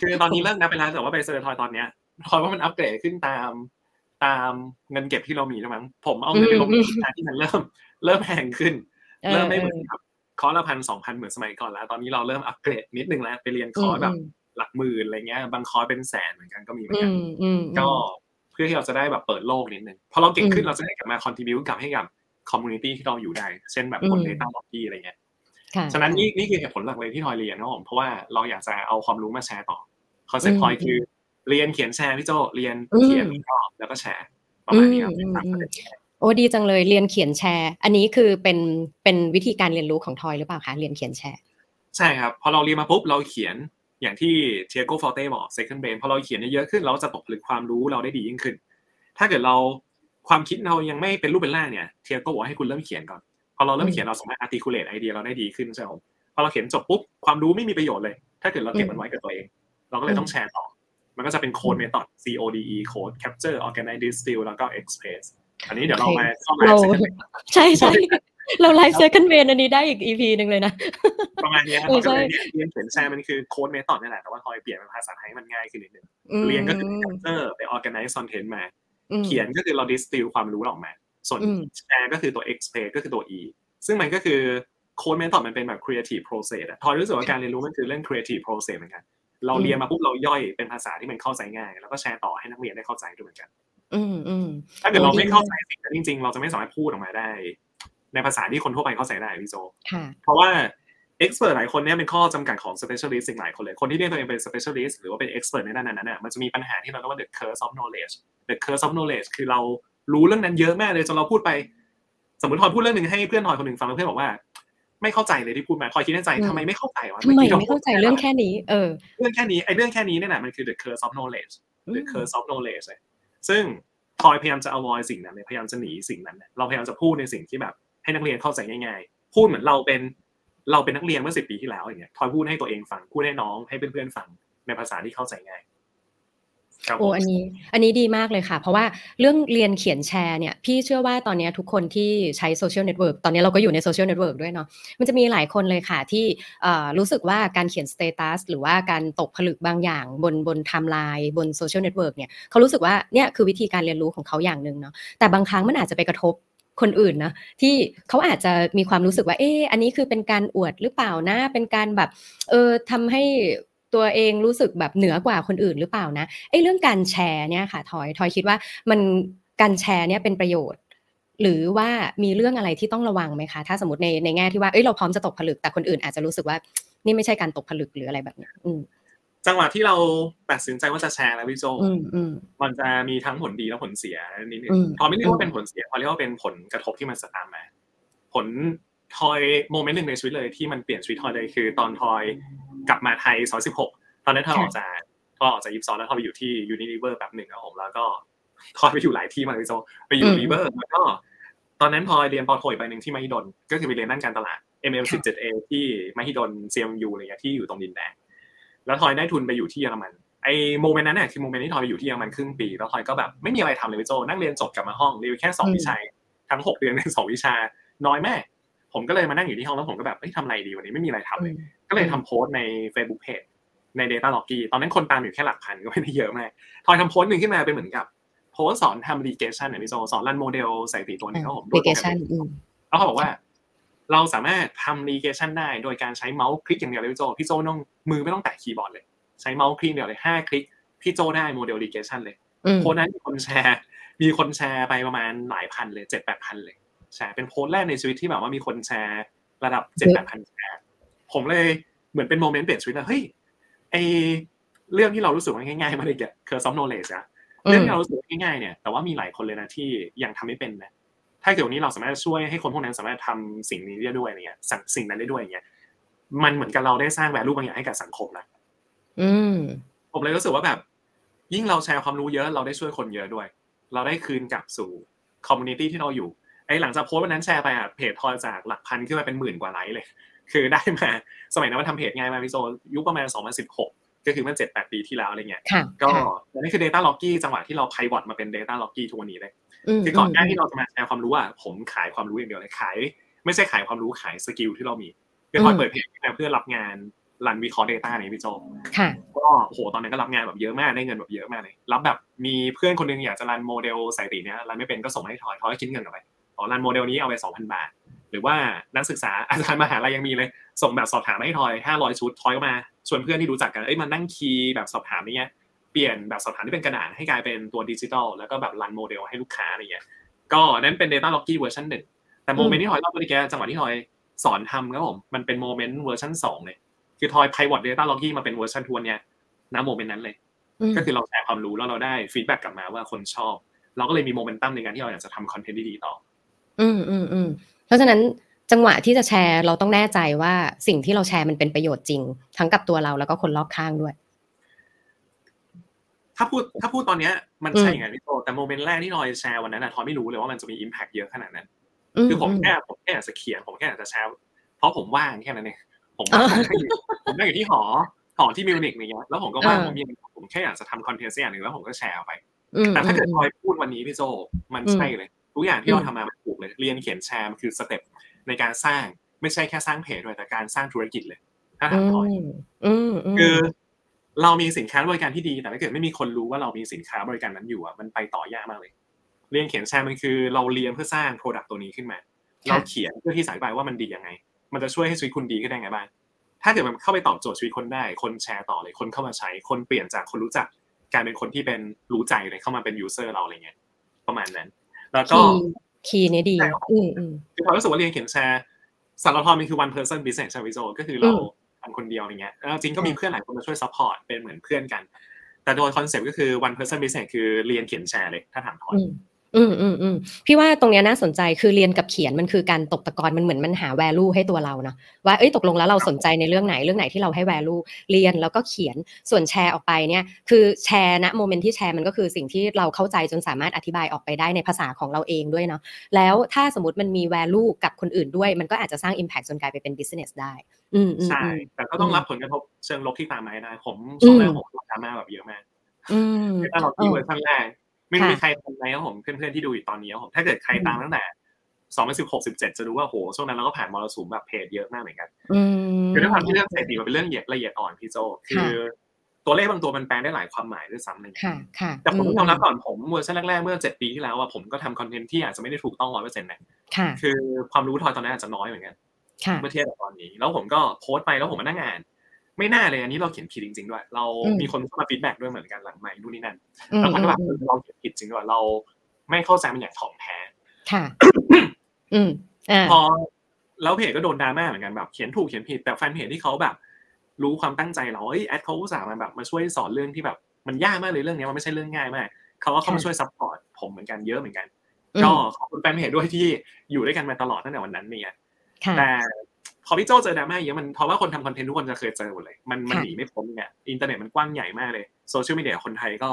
คือตอนนี้เลิกนับไปแล้วแต่ว่าใบ cert ทอยตอนเนี้ยทอยว่ามันอัปเกรดขึ้นตามตามเงินเก็บที่เรามีแล้วมั้งผมเอาเงินไปลงในที่มันเริ่ม เริ่มแพงขึ้น เริ่มไม่เหมือนแบบ คอร์สละพันสองพันเหมือนสมัยก่อนแล้ว ตอนนี้เราเริ่มอัปเกรดนิดนึงแล้วไปเรียนคอร์สแบบหลักหมื่นอะไรเงี้ยบางคอร์สเป็นแสนเหมือนกันก็มีเหมือนกันก็เพื่อที่เราจะได้แบบเปิดโลกนิดนึงพอเราเก่งขึ้นเราจะได้กลับมา contribute กลับให้กับ community ที่เราอยู่ได้ เช่นแบบคน DataRockie อะไรเงี้ยฉะนั้นนี่นี่คือเหตุผลหลักเลยที่ทอยเรียนนะผมเพราะว่าเราอยากจะเอาความรู้มาแชร์ต่อคอนเซ็ปต์ทอยคือเรียนเขียนแชร์พี่โจเรียนเขียนแล้วก็แชร์ประมาณนี้ครับโอ้ดีจังเลยเรียนเขียนแชร์ อันนี้คือเป็นเป็นวิธีการเรียนรู้ของทอยหรือเปล่าคะเรียนเขียนแชร์ ใช่ครับ พอเราเรียนมาปุ๊บเราเขียนอย่างที่ Tiago Forte บอก second brain พอเราเขียนเยอะขึ้น เราจะตกผลึกความรู้เราได้ดียิ่งขึ้น ถ้าเกิดเราความคิดเรายังไม่เป็นรูปเป็นร่างเนี่ย Tiago บอกให้คุณเริ่มเขียนก่อน พอเราเริ่มเขียนเราสามารถ articulate ไอเดียเราได้ดีขึ้นใช่ไหมพอเราเขียนจบปุ๊บความรู้ไม่มีประโยชน์เลย ถ้าเกิดเราเก็บมันไว้กับตัวเอง เราก็เลยต้องแชร์ต่อ มันก็จะเป็นโค้ดเมธอด C O D E โค้ด capture organize distill แล้วก็ express อันนี้เดี๋ยวเรามาเข้ามาใช่ใช่เรา live second brain อันนี้ได้อีก EP หนึ่งเลยนะ ประมาณนี้ครับก็เลยเรียนเขียนแชร์มันคือโค้ดเมธอดนี่แหละ แต่ว่าทอยเปลี่ยนเป็นภาษาไทยมันง่ายขึ้นนิดนึงเรียนก็คือ capture ไป organize content มา เขียนก็คือเรา distill ความรู้ออกมา ส่วนแชร์ก็คือตัว express ก็คือตัว e ซึ่งมันก็คือโค้ดเมธอดมันเป็นแบบ creative process อะทอยรู้สึกว่าการเรียนรู้มันคือเรื่อง creative process เหมือนกัน เราเรียนมาปุ๊บเราย่อยเป็นภาษาที่มันเข้าใจง่าย แล้วก็แชร์ต่อให้นักเรียนได้เข้าใจด้วยเหมือนกันอืมอืม ถ้าเกิดเราไม่เข้าใจสิ่งนั้นจริง ๆ เราจะไม่สามารถพูดออกมาได้ ในภาษาที่คนทั่วไปเข้าใจได้พี่โจเพราะว่าเอ็กซ์เพรสหลายคนเนี่ยเป็นข้อจำกัดของ specialist สิ่งหลายคนเลย คนที่เรียกตัวเองเป็น specialist หรือว่าเป็น expert ในด้านนั้นน่ะมันจะมีปัญหาที่เราเรียกว่า the curse of knowledge the curse of knowledge คือเรารู้เรื่องนั้นเยอะมากเลยจนเราพูดไป สมมติทอยพูดเรื่องหนึ่งให้เพื่อนทอยคนหนึ่งฟังแล้วเพื่อนบอกว่า ไม่เข้าใจเลยที่พูดมาคอยคิดในใจทำไมไม่เข้าใจวะทำไมไม่เข้าใจเรื่องแค่นี้เออเรื่องแค่นี้ไอ้เรื่องแค่นี้เนี่ยแหละมันคือ the curse of knowledge the curse of knowledge ซึ่งทอยพยายามจะ avoid สิ่งนั้นพยายามจะหนีสิ่งนั้น เราพยายามจะพูดในสิ่งที่แบบ ให้นักเรียนเข้าใจง่ายๆ พูดเหมือนเราเป็นเราเป็นนักเรียนเมื่อสิบปีที่แล้วอย่างเงี้ยทอยพูดให้ตัวเองฟังพูดให้น้องให้เพื่อนๆฟังในภาษาที่เข้าใจง่าย โอ้อันนี้อันนี้ดีมากเลยค่ะ เพราะว่าเรื่องเรียนเขียนแชร์เนี่ยพี่เชื่อว่าตอนนี้ทุกคนที่ใช้โซเชียลเน็ตเวิร์กตอนนี้เราก็อยู่ในโซเชียลเน็ตเวิร์กด้วยเนาะมันจะมีหลายคนเลยค่ะที่รู้สึกว่าการเขียนสเตตัสหรือว่าการตกผลึกบางอย่าง บนบนไทม์ไลน์บนโซเชียลเน็ตเวิร์กเนี่ยเขารู้สึกว่าเนี่ยคือวิธีการเรียนรู้ของเขาอย่างหนึ่งเนาะแต่บางครั้งมันอาจจะไปกระทบคนอื่นนะที่เขาอาจจะมีความรู้สึกว่าเอออันนี้คือเป็นการอวดหรือเปล่านะเป็นการแบบเออทำให้ ตัวเองรู้สึกแบบเหนือกว่าคนอื่นหรือเปล่านะไอ้เรื่องการแชร์เนี่ยค่ะทอยทอยคิดว่ามันการแชร์เนี่ยเป็นประโยชน์ หรือว่ามีเรื่องอะไรที่ต้องระวังไหมคะ ถ้าสมมติในในแง่ที่ว่าเอ้ยเราพร้อมจะตกผลึกแต่คนอื่นอาจจะรู้สึกว่านี่ไม่ใช่การตกผลึกหรืออะไรแบบนี้จังหวะที่เราตัดสินใจว่าจะแชร์แล้วพี่โจมันจะมีทั้งผลดีและผลเสียนิดนึงพอไม่เรียกว่าเป็นผลเสียพอเรียกว่าเป็นผลกระทบที่มันจะตามมา ผลทอย moment หนึ่งในชีวิตเลยที่มันเปลี่ยนชีวิตทอยเลยคือ ตอนทอย กลับมาไทยสองสิบหกตอนนั้นทอยออกจากทอยออกจาก Ipsos แล้วทอยไปอยู่ที่ Unilever แบบหนึ่งครับผมแล้วก็ทอยไปอยู่หลายที่มากพี่โจไปอยู่ลิเวอร์แล้วก็ ตอนนั้นพอเรียนป.โทอีกใบหนึ่งที่มหิดลก็คือไปเรียนด้านการตลาด MM17A ที่มหิดล CMMU อะไรเงี้ยที่อยู่ตรงดินแดงแล้วทอยได้ทุนไปอยู่ที่เยอรมันไอ moment นั้นเนี่ยคือ moment ที่ทอยไปอยู่ที่เยอรมันครึ่งปี แล้วทอยก็แบบไม่มีอะไรทำเลยพี่โจนั่งเรียนจบกลับมาห้องเรียนแค่สองวิชาทั้งหกเดือนในสองวิชาน้อยแม่ ผมก็เลยมานั่งอยู่ที่ห้องแล้วผมก็แบบเฮ้ยทำอะไรดีวันนี้ไม่มีอะไรทำเลย ก็เลยทำโพสใน Facebook Page ใน Data l o g กี้ตอนนั้นคนตามอยู่แค่หลักพันก็ไม่ได้เยอะมากทอยทำโพสต์หนึ่งขึ้นมาเป็นเหมือนกับโพสต์สอนทำ regression เนี่ยพี่โจสอนรันโมเดลสถิติตัวนี้ครับผม regressionแล้วเขาบอกว่า เราสามารถทำ regression ได้โดยการใช้เมาส์คลิกอย่างเดียวเลยพี่โจพี่โจต้องมือไม่ต้องแตะคีย์บอร์ดเลย ใช้เมาส์คลิกเดียวเลยห้าคลิกพี่โจได้โมเดล regression เลยโพสต์นั้นมีคนแชร์ มีคนแชร์ไปประมาณหลายพันเลยเจ็ดแปดพันเลย แชร์เป็นโพสต์แรกในชีวิตที่แบบว่ามีคนแชร์ระดับเจ็ดแปดพันแชร์ผมเลยเหมือนเป็น moment เปลี่ยนชีวิตนะเฮ้ยไอเรื่องที่เรารู้สึกว่าง่ายๆมาเลย curse of knowledge อะเรื่องที่เรารู้สึกง่ายๆเนี่ยแต่ว่ามีหลายคนเลยนะที่ยังทำไม่เป็นนะถ้าเกิดวันนี้เราสามารถช่วยให้คนพวกนั้นสามารถทำสิ่งนี้ได้ด้วยเนี่ยสิ่งนั้นได้ด้วยอย่างเงี้ยมันเหมือนกับเราได้สร้าง value บางอย่างให้กับสังคมนะอืมผมเลยรู้สึกว่าแบบ ยิ่งเราแชร์ความรู้เยอะเราได้ช่วยคนเยอะด้วย เราได้คืนกลับสู่ community ที่เราอยู่ ไอ้หลังจากโพสต์วันนั้นแชร์ไปอะเพจทอยจากหลักพันขึ้นมาเป็นหมื่นกว่าไลค์เลย คือได้มาสมัยนั้นมันทำเพจง่ายมากพี่โจยุคประมาณ 2016 ก็คือเมื่อ7-8 ปีที่แล้วอะไรเงี้ยก็นี่คือ Data l o g กี้จังหวะที่เรา pivot มาเป็น Data l o g กี้ทุกวันนี้เลยคือก่อนหน้าที่เราจะมาแชร์ความรู้อะผมขายความรู้อย่างเดียวเลยขาย ไม่ใช่ขายความรู้ขาย skill ที่เรามีคือทอยเปิดเพจเพื่อรับงานรันวิเคราะห์ Data นี่พี่โจก็โหตอนนั้นก็รับงานแบบเยอะมากได้เงินแบบเยอะมากเลยรับแบบมีเพื่อนคนนึงอยากจะรันโมเดลสถิติเนี้ยรันไม่เป็นก็ส่งให้ทอยทอยคิดเงินกลับไป อ๋อรันโมเดลนี้เอาไปสองพันบาท หรือว่านักศึกษาอาจารย์มหาลัยยังมีเลย ส่งแบบสอบถามให้ทอยห้าร้อยชุดทอยก็มาชวนเพื่อนที่รู้จักกันเอ้ยมานั่งคีย์แบบสอบถามนี้เปลี่ยนแบบสอบถามที่เป็นกระดาษให้กลายเป็นตัวดิจิทัลแล้วก็แบบรันโมเดลให้ลูกค้าอะไรเงี้ยก็นั้นเป็น Data l o g กี้เวอร์ชันหนึ่งแต่โมเมนต์ที่ทอยเล่าไปแกจังหวะที่ทอยสอนทำครับผมมันเป็น moment เวอร์ชันสองเลยคือทอย pivot DataRockie มาเป็นเวอร์ชัน two เนี่ยณ moment นั้นเลย ก็คือเราแชร์ความรู้แล้วเราได้ feedback กลับมาว่าคนชอบ เราก็เลยมีโมเมนตัมในการที่เราอยากจะทำคอนเทนต์ดีๆต่อ อืมอืมอืมเพราะฉะนั้นจังหวะที่จะแชร์เราต้องแน่ใจว่าสิ่งที่เราแชร์มันเป็นประโยชน์จริง ทั้งกับตัวเราแล้วก็คนรอบข้างด้วย ถ้าพูดถ้าพูดตอนเนี้ย มันใช่ไงพี่โจแต่ moment แรกที่ทอยแชร์วันนั้นอะทอยไม่รู้เลยว่ามันจะมี impact เยอะขนาดนั้น คือผมแค่ผมแค่อยากจะเขียนผมแค่อยากจะแชร์เพราะผมว่างแค่นั้นเองผมผมนั่งอยู่ที่หอหอที่มิวนิกอย่างเงี้ยแล้วผมก็ว่างผมมีผมแค่อยากจะทำคอนเทนต์สักอย่างหนึ่งแล้วผมก็แชร์ไปแต่ถ้าเกิดทอยพูดวันนี้พี่โจมันใช่เลย ทุกอย่างที่เราทำมามันถูกเลย เรียนเขียนแชร์มันคือ step ในการสร้างไม่ใช่แค่สร้างเพจด้วยแต่การสร้างธุรกิจเลย ถ้าถามทอยคือเรามีสินค้าบริการที่ดี แต่ถ้าเกิดไม่มีคนรู้ว่าเรามีสินค้าบริการนั้นอยู่อะมันไปต่อยากมากเลย เรียนเขียนแชร์มันคือ เราเรียนเพื่อสร้าง product ตัวนี้ขึ้นมา เราเขียนเพื่อที่สายไปว่ามันดียังไง มันจะช่วยให้ชีวิตคุณดีขึ้นได้ไงบ้างถ้าเกิดมันเข้าไปตอบโจทย์ชีวิตคนได้ คนแชร์ต่อเลยคนเข้ามาใช้คนเปลี่ยนจากคนรู้จักกลายเป็นคนที่เป็นรู้ใจเลยเข้ามาเป็น user เราอะไรเงี้ยประมาณนั้น แล้วก็ key นี้ดีอืมอืมคือพอรู้สึกว่าเรียนเขียนแชร์สารทรมันคือ one person business ใช่ไหมโจก็คือเราทำคนเดียวอย่างเงี้ยจริงก็มีเพื่อนหลายคนมาช่วย support เป็นเหมือนเพื่อนกัน แต่โดย concept ก็คือ one person business คือเรียนเขียนแชร์เลยถ้าถามทอย อืมอืมอืมพี่ว่าตรงนี้น่าสนใจคือเรียนกับเขียนมันคือการตกตะกอนมันเหมือนมันหา value ให้ตัวเราเนาะว่าเอ้ยตกลงแล้วเราสนใจในเรื่องไหนเรื่องไหนที่เราให้ value เรียนแล้วก็เขียนส่วนแชร์ออกไปเนี่ยคือแชร์ณ moment ที่แชร์มันก็คือสิ่งที่เราเข้าใจจนสามารถอธิบายออกไปได้ในภาษาของเราเองด้วยเนาะแล้วถ้าสมมติมันมี value กับคนอื่นด้วย มันก็อาจจะสร้าง impact จนกลายไปเป็น business ได้อืมใช่แต่ก็ต้องรับผลกระทบเชิงลบที่ตามมาได้ผมช่วงแรกผมดราม่าแบบเยอะมากอืม DataRockie version แรก ไม่รู้มีใครทำไหมครับผมเพื่อนๆที่ดูอยู่ตอนนี้ครับผมถ้าเกิดใครตามตั้งแต่สองพันสิบหกสิบเจ็ดจะรู้ว่าโหช่วงนั้นเราก็ผ่านมรสุมแบบเพจเยอะมากเหมือนกันคือด้วยความที่เรื่องเศรษฐกิจมันเป็นเรื่องละเอียดอ่อนพี่โจคือตัวเลขบางตัวมันแปลได้หลายความหมายด้วยซ้ำเลยแต่ผมต้องยอมรับก่อนผมเวอร์ชันแรกๆเมื่อเจ็ดปีที่แล้วว่าผมก็ทำคอนเทนต์ที่อาจจะไม่ได้ถูกต้องร้อยเปอร์เซ็นต์นะคือความรู้ทอยตอนนั้นอาจจะน้อยเหมือนกันเมื่อเทียบกับตอนนี้ แล้วผมก็โพสต์ไปแล้วผมมานั่งอ่าน ไม่น่าเลยอันนี้เราเขียนผิดจริงๆด้วย เรามีคนเข้ามา feedback ด้วยเหมือนกันหลังใหม่ดูนี่นั่นแล้วผมก็แบบเราเขียนผิดจริงด้วยเราไม่เข้าใจมันอย่างถ่องแท้ค่ะ อืมพอแล้วเพจก็โดนดราม่าเหมือนกันแบบเขียนถูกเขียนผิดแต่แฟนเพจที่เขาแบบ รู้ความตั้งใจเราเอ้ยแอดเขาอุตส่าห์มาแบบมาช่วยสอนเรื่องที่แบบมันยากมากเลยเรื่องนี้มันไม่ใช่เรื่องง่ายมากเขาก็เข้ามาช่วย support ผมเหมือนกันเยอะเหมือนกันก็ขอบคุณแฟนเพจด้วยที่อยู่ด้วยกันมาตลอดตั้งแต่วันนั้นเนี่ยแต่ พอพี่โจเจอดราม่าเยอะมันเพราะว่าคนทำคอนเทนต์ทุกคนจะเคยเจอหมดเลย มันมันหนีไม่พ้นเนี่ยอินเทอร์เน็ตมันกว้างใหญ่มากเลยโซเชียลมีเดียคนไทยก็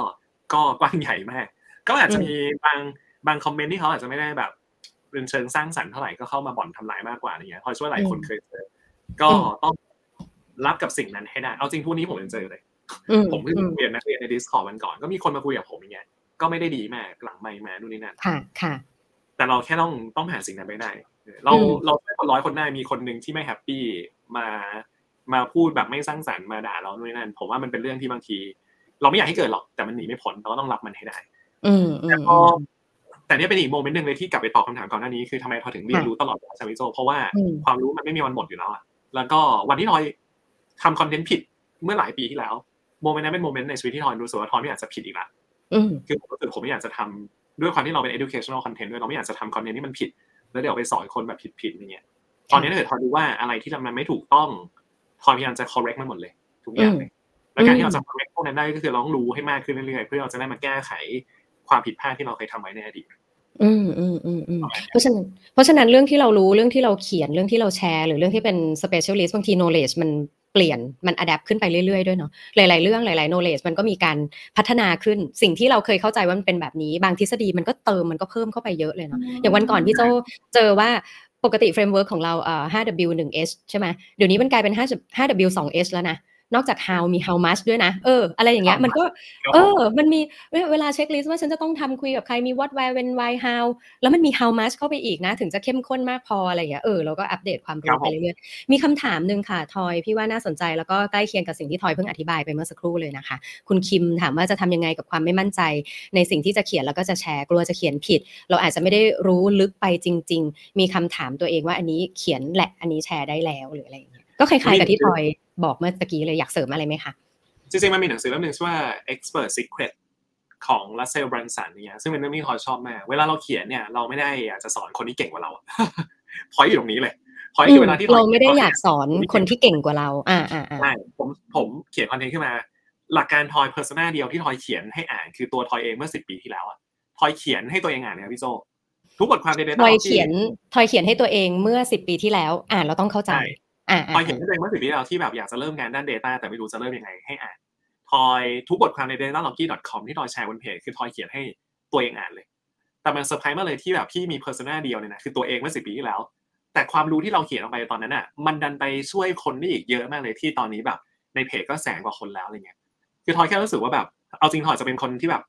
ก็กว้างใหญ่มาก ก็อาจจะมีบางบางคอมเมนต์ที่เขาอาจจะไม่ได้แบบเป็นเชิงสร้างสรรค์เท่าไหร่ก็เข้ามาบ่อนทำลายมากกว่าอะไรเงี้ยพอช่วยหลายคนเคยเจอ ก็ต้องรับกับสิ่งนั้นให้ได้ เอาจริงพวกนี้ผมยังเจอเลย ผมเพิ่งเรียนนักเรียนใน Discord วันก่อน ก็มีคนมาคุยกับผมอย่างเงี้ย ก็ไม่ได้ดีมากหลังไม่มาดูนี่นั่น ค่ะ ค่ะ แต่เราแค่ต้องต้องผ่านสิ่งนั้นไปได้ เราเราช่วยคนร้อยคนได้มีคนหนึ่งที่ไม่แฮปปี้มามาพูดแบบไม่สร้างสรรค์มาด่าเราด้วยนั่นผมว่ามันเป็นเรื่องที่บางที เราไม่อยากให้เกิดหรอกแต่มันหนีไม่พ้นเราก็ต้องรับมันให้ได้อืมอืมแต่พอแต่เนี่ยเป็นอีก moment หนึ่งเลยที่กลับไปตอบคำถามก่อนหน้านี้คือทำไมพอถึงเรียนรู้ตลอดเวลาใช่ไหมโจเพราะว่าอืมความรู้มันไม่มีวันหมดอยู่แล้วอะแล้วก็วันที่ทอยทำคอนเทนต์ผิดเมื่อหลายปีที่แล้ว moment นั้นเป็น moment ในชีวิตที่ทอยรู้สึกว่าทอยไม่อยากจะผิดอีกละอืมคือผมรู้สึกผมไม่อยากจะทำด้วยความที่เราเป็น educational content ด้วยเราไม่อยากจะทำคอนเทนต์ที่มันผิด แล้วเดี๋ยวไปสอนคนแบบผิดๆอย่างเงี้ยตอนนี้ถ้าเกิดทอยดูว่าอะไรที่มันไม่ถูกต้องทอยพยายามจะ correct มันหมดเลย ทุกอย่างเลยแล้วการที่เราจะ correct พวกนั้นได้ก็คือเราต้องรู้ให้มากขึ้นเรื่อยๆเพื่อเราจะได้มาแก้ไขความผิดพลาดที่เราเคยทำไว้ในอดีตอืมอืมอืมอืมเพราะฉะนั้นเพราะฉะนั้นเรื่องที่เรารู้เรื่องที่เราเขียนเรื่องที่เราแชร์ หรือเรื่องที่เป็น specialist บางที knowledge มัน เปลี่ยนมัน adapt ขึ้นไปเรื่อยๆด้วยเนาะหลายๆเรื่องหลายๆ knowledge มันก็มีการพัฒนาขึ้นสิ่งที่เราเคยเข้าใจว่ามันเป็นแบบนี้ บางทฤษฎีมันก็เติมมันก็เพิ่มเข้าไปเยอะเลยเนาะอย่างวันก่อนพี่โจเจอว่าปกติ framework ของเราเอ่อ 5W 1H ใช่ไหมเดี๋ยวนี้มันกลายเป็น5 5W 2H แล้วนะ นอกจาก how มี how much ด้วยนะ เออ อะไรอย่างเงี้ย มันก็ เออ มันมี เวเวลาเช็คลิสต์ว่าฉันจะต้องทำคุยกับใคร มี what where when why how แล้วมันมี how much เข้าไปอีกนะ ถึงจะเข้มข้นมากพออะไรอย่างเงี้ย เออ เราก็อัปเดตความครัรู้บไปผมเรื่อยๆ มีคำถามหนึ่งค่ะ ทอย พี่ว่าน่าสนใจแล้วก็ใกล้เคียงกับสิ่งที่ทอยเพิ่งอธิบายไปเมื่อสักครู่เลยนะคะ คุณคิมถามว่าจะทำยังไงกับความไม่มั่นใจ ในสิ่งที่จะเขียนแล้วก็จะแชร์ กลัวจะเขียนผิด เราอาจจะไม่ได้รู้ลึกไปจริง ๆ มีคำถามตัวเองว่าอันนี้เขียนแหละ อันนี้แชร์ได้แล้วหรืออะไรอย่างเงี้ย ก็คล้ายๆกับที่ทอยบอกเมื่อตะกี้เลยอยากเสริมอะไรไหมคะจริงๆมันมีหนังสือเล่มหนึ่งชื่อว่า expert secret ของ Russell Brunson เนี่ยซึ่งเป็นเรื่องที่ทอยชอบมาก เวลาเราเขียนเนี่ยเราไม่ได้อยากจะสอนคนที่เก่งกว่าเราพอยอยู่ตรงนี้เลยพอยอืคือมเวลาที่เราไม่ได้อยากสอนคนที่เก่งกว่าเรา อ่าอ่าอ่าใช่ผมผมเขียนคอนเทนต์ขึ้นมา หลักการทอย persona เดียวที่ทอยเขียนให้อ่านคือตัวทอยเองเมื่อสิบปีที่แล้วอะทอยเขียนให้ตัวเองอ่านเนี่ยพี่โจทุกบทความใน DataRockie ที่เขียนทอยเขียนให้ตัวเองเมื่อสิบปีที่แล้ว อ่านเราต้องเข้าใจ ใช่อ่าทอยเขียนให้เองเมื่อสิบปีที่แล้วที่แบบอยากจะเริ่มงานด้าน Data แต่ไม่รู้จะเริ่มยังไงให้อ่านทอยทุกบทความใน datarockie.com ที่ทอยแชร์บนเพจคือทอยเขียนให้ตัวเองอ่านเลย แต่มันเซอร์ไพรส์มากเลยที่แบบพี่มี persona เดียวเนี่ยนะคือตัวเองเมื่อสิบปีที่แล้ว แต่ความรู้ที่เราเขียนออกไปตอนนั้นอะมันดันไปช่วยคนได้อีกเยอะมากเลยที่ตอนนี้แบบ ในเพจก็แสนกว่าคนแล้วอะไรเงี้ยคือทอยแค่รู้สึกว่าแบบเอาจริงทอยจะเป็นคนที่แบบ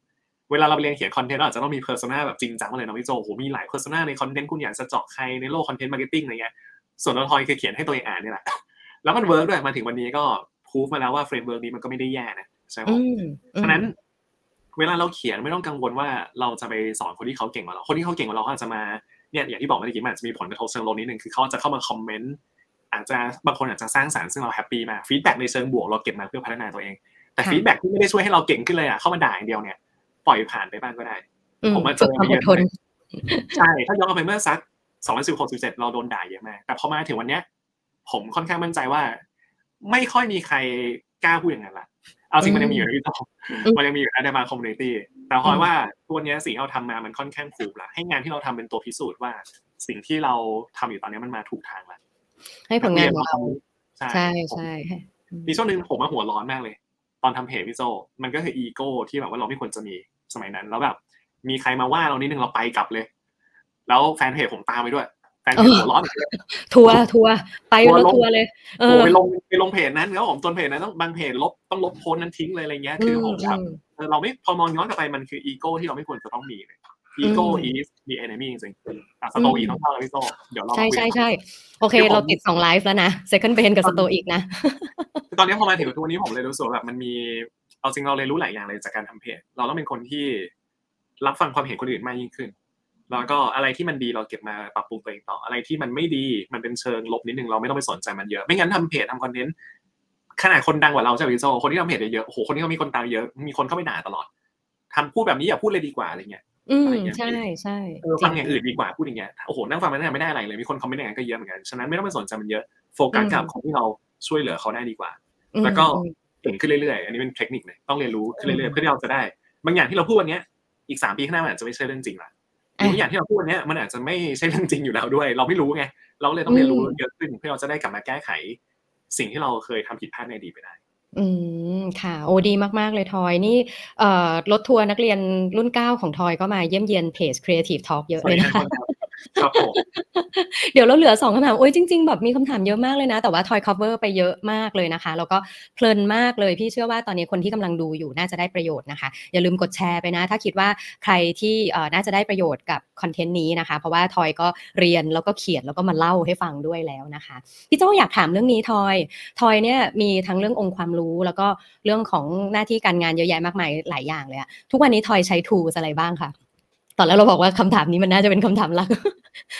เวลาเราไปเรียนเขียนคอนเทนต์เราอาจจะต้องมี persona แบบจริงจังมาเลยนะพี่โจโหมีหลาย persona ในคอนเทนต์คุณอยากจะเจาะใครในโลก content marketing อะไรเงี้ย ส่วนตัวทอยคือเขียนให้ตัวเองอ่านนี่แหละ แล้วมัน work ด้วยมาถึงวันนี้ก็พูฟมาแล้วว่า framework นี้มันก็ไม่ได้แย่นะใช่ไหมอืมฉะนั้น เวลาเราเขียนไม่ต้องกังวลว่าเราจะไปสอนคนที่เขาเก่งกว่าเรา คนที่เขาเก่งกว่าเราเขาอาจจะมาเนี่ยอย่างที่บอกเมื่อกี้มันอาจจะมีผลกระทบเชิงลบนิดนึงคือเขาจะเข้ามาคอมเมนต์อาจจะบางคนอาจจะสร้างสรรค์ซึ่งเรา happy มาก feedback ในเชิงบวกเราเก็บมาเพื่อพัฒนาตัวเอง แต่ feedback ที่ไม่ได้ช่วยให้เราเก่งขึ้นเลยอะเข้ามาด่าอย่างเดียวเนี่ยปล่อยผ่านไปบ้างก็ได้อืมผมมาเจฝึอกความมาเยอดอะทนใช่ถ้าย้อนกลับไปเมื่อสัก สองพันสิบหกสิบเจ็ดเราโดนด่าเยอะมาก แต่พอมาถึงวันเนี้ย ผมค่อนข้างมั่นใจว่า ไม่ค่อยมีใครกล้าพูดอย่างนั้นละเอาจริงมันยังมีอยู่นะพี่โจอืมมันยังมีอยู่ในมา community แต่พอยว่าตัวเนี้ยสิ่งที่เราทำมามันค่อนข้างถูกละให้งานที่เราทำเป็นตัวพิสูจน์ว่า สิ่งที่เราทำอยู่ตอนนี้มันมาถูกทางละให้ผลงานของเราใช่ใช่ใช่มีช่วงหนึ่งผมมาหัวร้อนมากเลย ตอนทำเพจพี่โจมันก็คืออีโก้ที่แบบว่าเราไม่ควรจะมีสมัยนั้น แล้วแบบมีใครมาว่าเรานิดนึงเราไปกลับเลย แล้วแฟนเพจผมตามไปด้วย แฟนเพจหัวร้อนทัวร์ทัวร์ไปทัวร์รถลงทัวร์เลยเอโอ้อไปลงไปลงเพจนั้นแล้วผมต้นเพจนั้นต้องบางเพจลบต้องลบโพสต์นั้นทิ้งเลยอะไรเงี้ยคือผมแบบมเออเราไม่พอมองย้อนกลับไปมันคืออีโก้ที่เราไม่ควรจะต้องมีเลยอีโก้อืม is the enemy จริงๆอะสโตอีกต้องเข้าแล้วพี่โตเดี๋ยวเราใช่มาคุยใช่กันใช่โอเคเดี๋ยวผมเราติดสองไลฟ์แล้วนะ second pain กับสโตอีกนะคือตอนนี้พอมาถึงทุกวันนี้ผมเลยรู้สึกว่าแบบมันมีเอาจริงเราเรียนรู้หลายอย่างเลยจากการทำเพจ เราต้องเป็นคนที่รับฟังความเห็นคนอื่นมากยิ่งขึ้น แล้วก็อะไรที่มันดีเราเก็บมาปรับปรุงตัวเองต่ออะไรที่มันไม่ดีมันเป็นเชิงลบนิดนึงเราไม่ต้องไปสนใจมันเยอะไม่งั้นทำเพจทำคอนเทนต์ขนาดคนดังกว่าเราใช่ไหมพี่โจคนที่ทำเพจเยอะๆโอ้โหคนที่เขามีคนตามเยอะมีคนเข้าไปด่าตลอดทำพูดแบบนี้อย่าพูดเลยดีกว่าอะไรเงี้ยอืมอะไรอย่างเงี้ยใช่ใช่เออฟังอย่างอื่นดีกว่าพูดอย่างเงี้ยโอ้โหนั่งฟังมันไม่ได้อะไรเลยมีคนคอมเมนต์อย่างนั้นก็เยอะเหมือนกันฉะนั้นไม่ต้องไปสนใจมันเยอะโฟกัสกับคนที่เราช่วยเหลือเขาได้ดีกว่าอืมแล้วก็อืมเก่งขึ้นเรื่อยๆ อันนี้เป็นเทคนิคเลยต้องเรียนรู้ขึ้นเรื่อยๆเพื่อที่เราจะได้ บางอย่างที่เราพูดวันเนี้ยอีกสามปีข้างหน้ามันอาจจะไม่ใช่เรื่องจริงละ หรือบางอย่างที่เราพูดวันเนี้ยมันอาจจะไม่ใช่เรื่องจริงอยู่แล้วด้วย เราไม่รู้ไงเราก็เลยต้องเรียนรู้เยอะขึ้นเพื่อเราจะได้กลับมาแก้ไข สิ่งที่เราเคยทำผิดพลาดในอดีตไปได้อืมค่ะโอ้ดีมาก ๆ เลยทอยนี่เอ่อรถทัวร์นักเรียนรุ่นเก้าของทอยก็มาเยี่ยมเยียนเพจ Creative Talk เยอะเลยนะสวัสดี ครับผมเดี๋ยวเราเหลือสองคำถามโอ้ยจริงๆแบบมีคำถามเยอะมากเลยนะ แต่ว่าทอย cover ไปเยอะมากเลยนะคะ แล้วก็เพลินมากเลยพี่เชื่อว่าตอนนี้คนที่กำลังดูอยู่น่าจะได้ประโยชน์นะคะ อย่าลืมกดแชร์ไปนะ ถ้าคิดว่าใครที่เอ่อน่าจะได้ประโยชน์กับคอนเทนต์นี้นะคะ เพราะว่าทอยก็เรียนแล้วก็เขียนแล้วก็มาเล่าให้ฟังด้วยแล้วนะคะพี่โจอยากถามเรื่องนี้ทอยทอยเนี่ยมีทั้งเรื่ององค์ความรู้ แล้วก็เรื่องของหน้าที่การงานเยอะแยะมากมายหลายอย่างเลยอะทุกวันนี้ทอยใช้ tools อะไรบ้างคะ ตอนแรกเราบอกว่าคำถามนี้มันน่าจะเป็นคำถามหลัก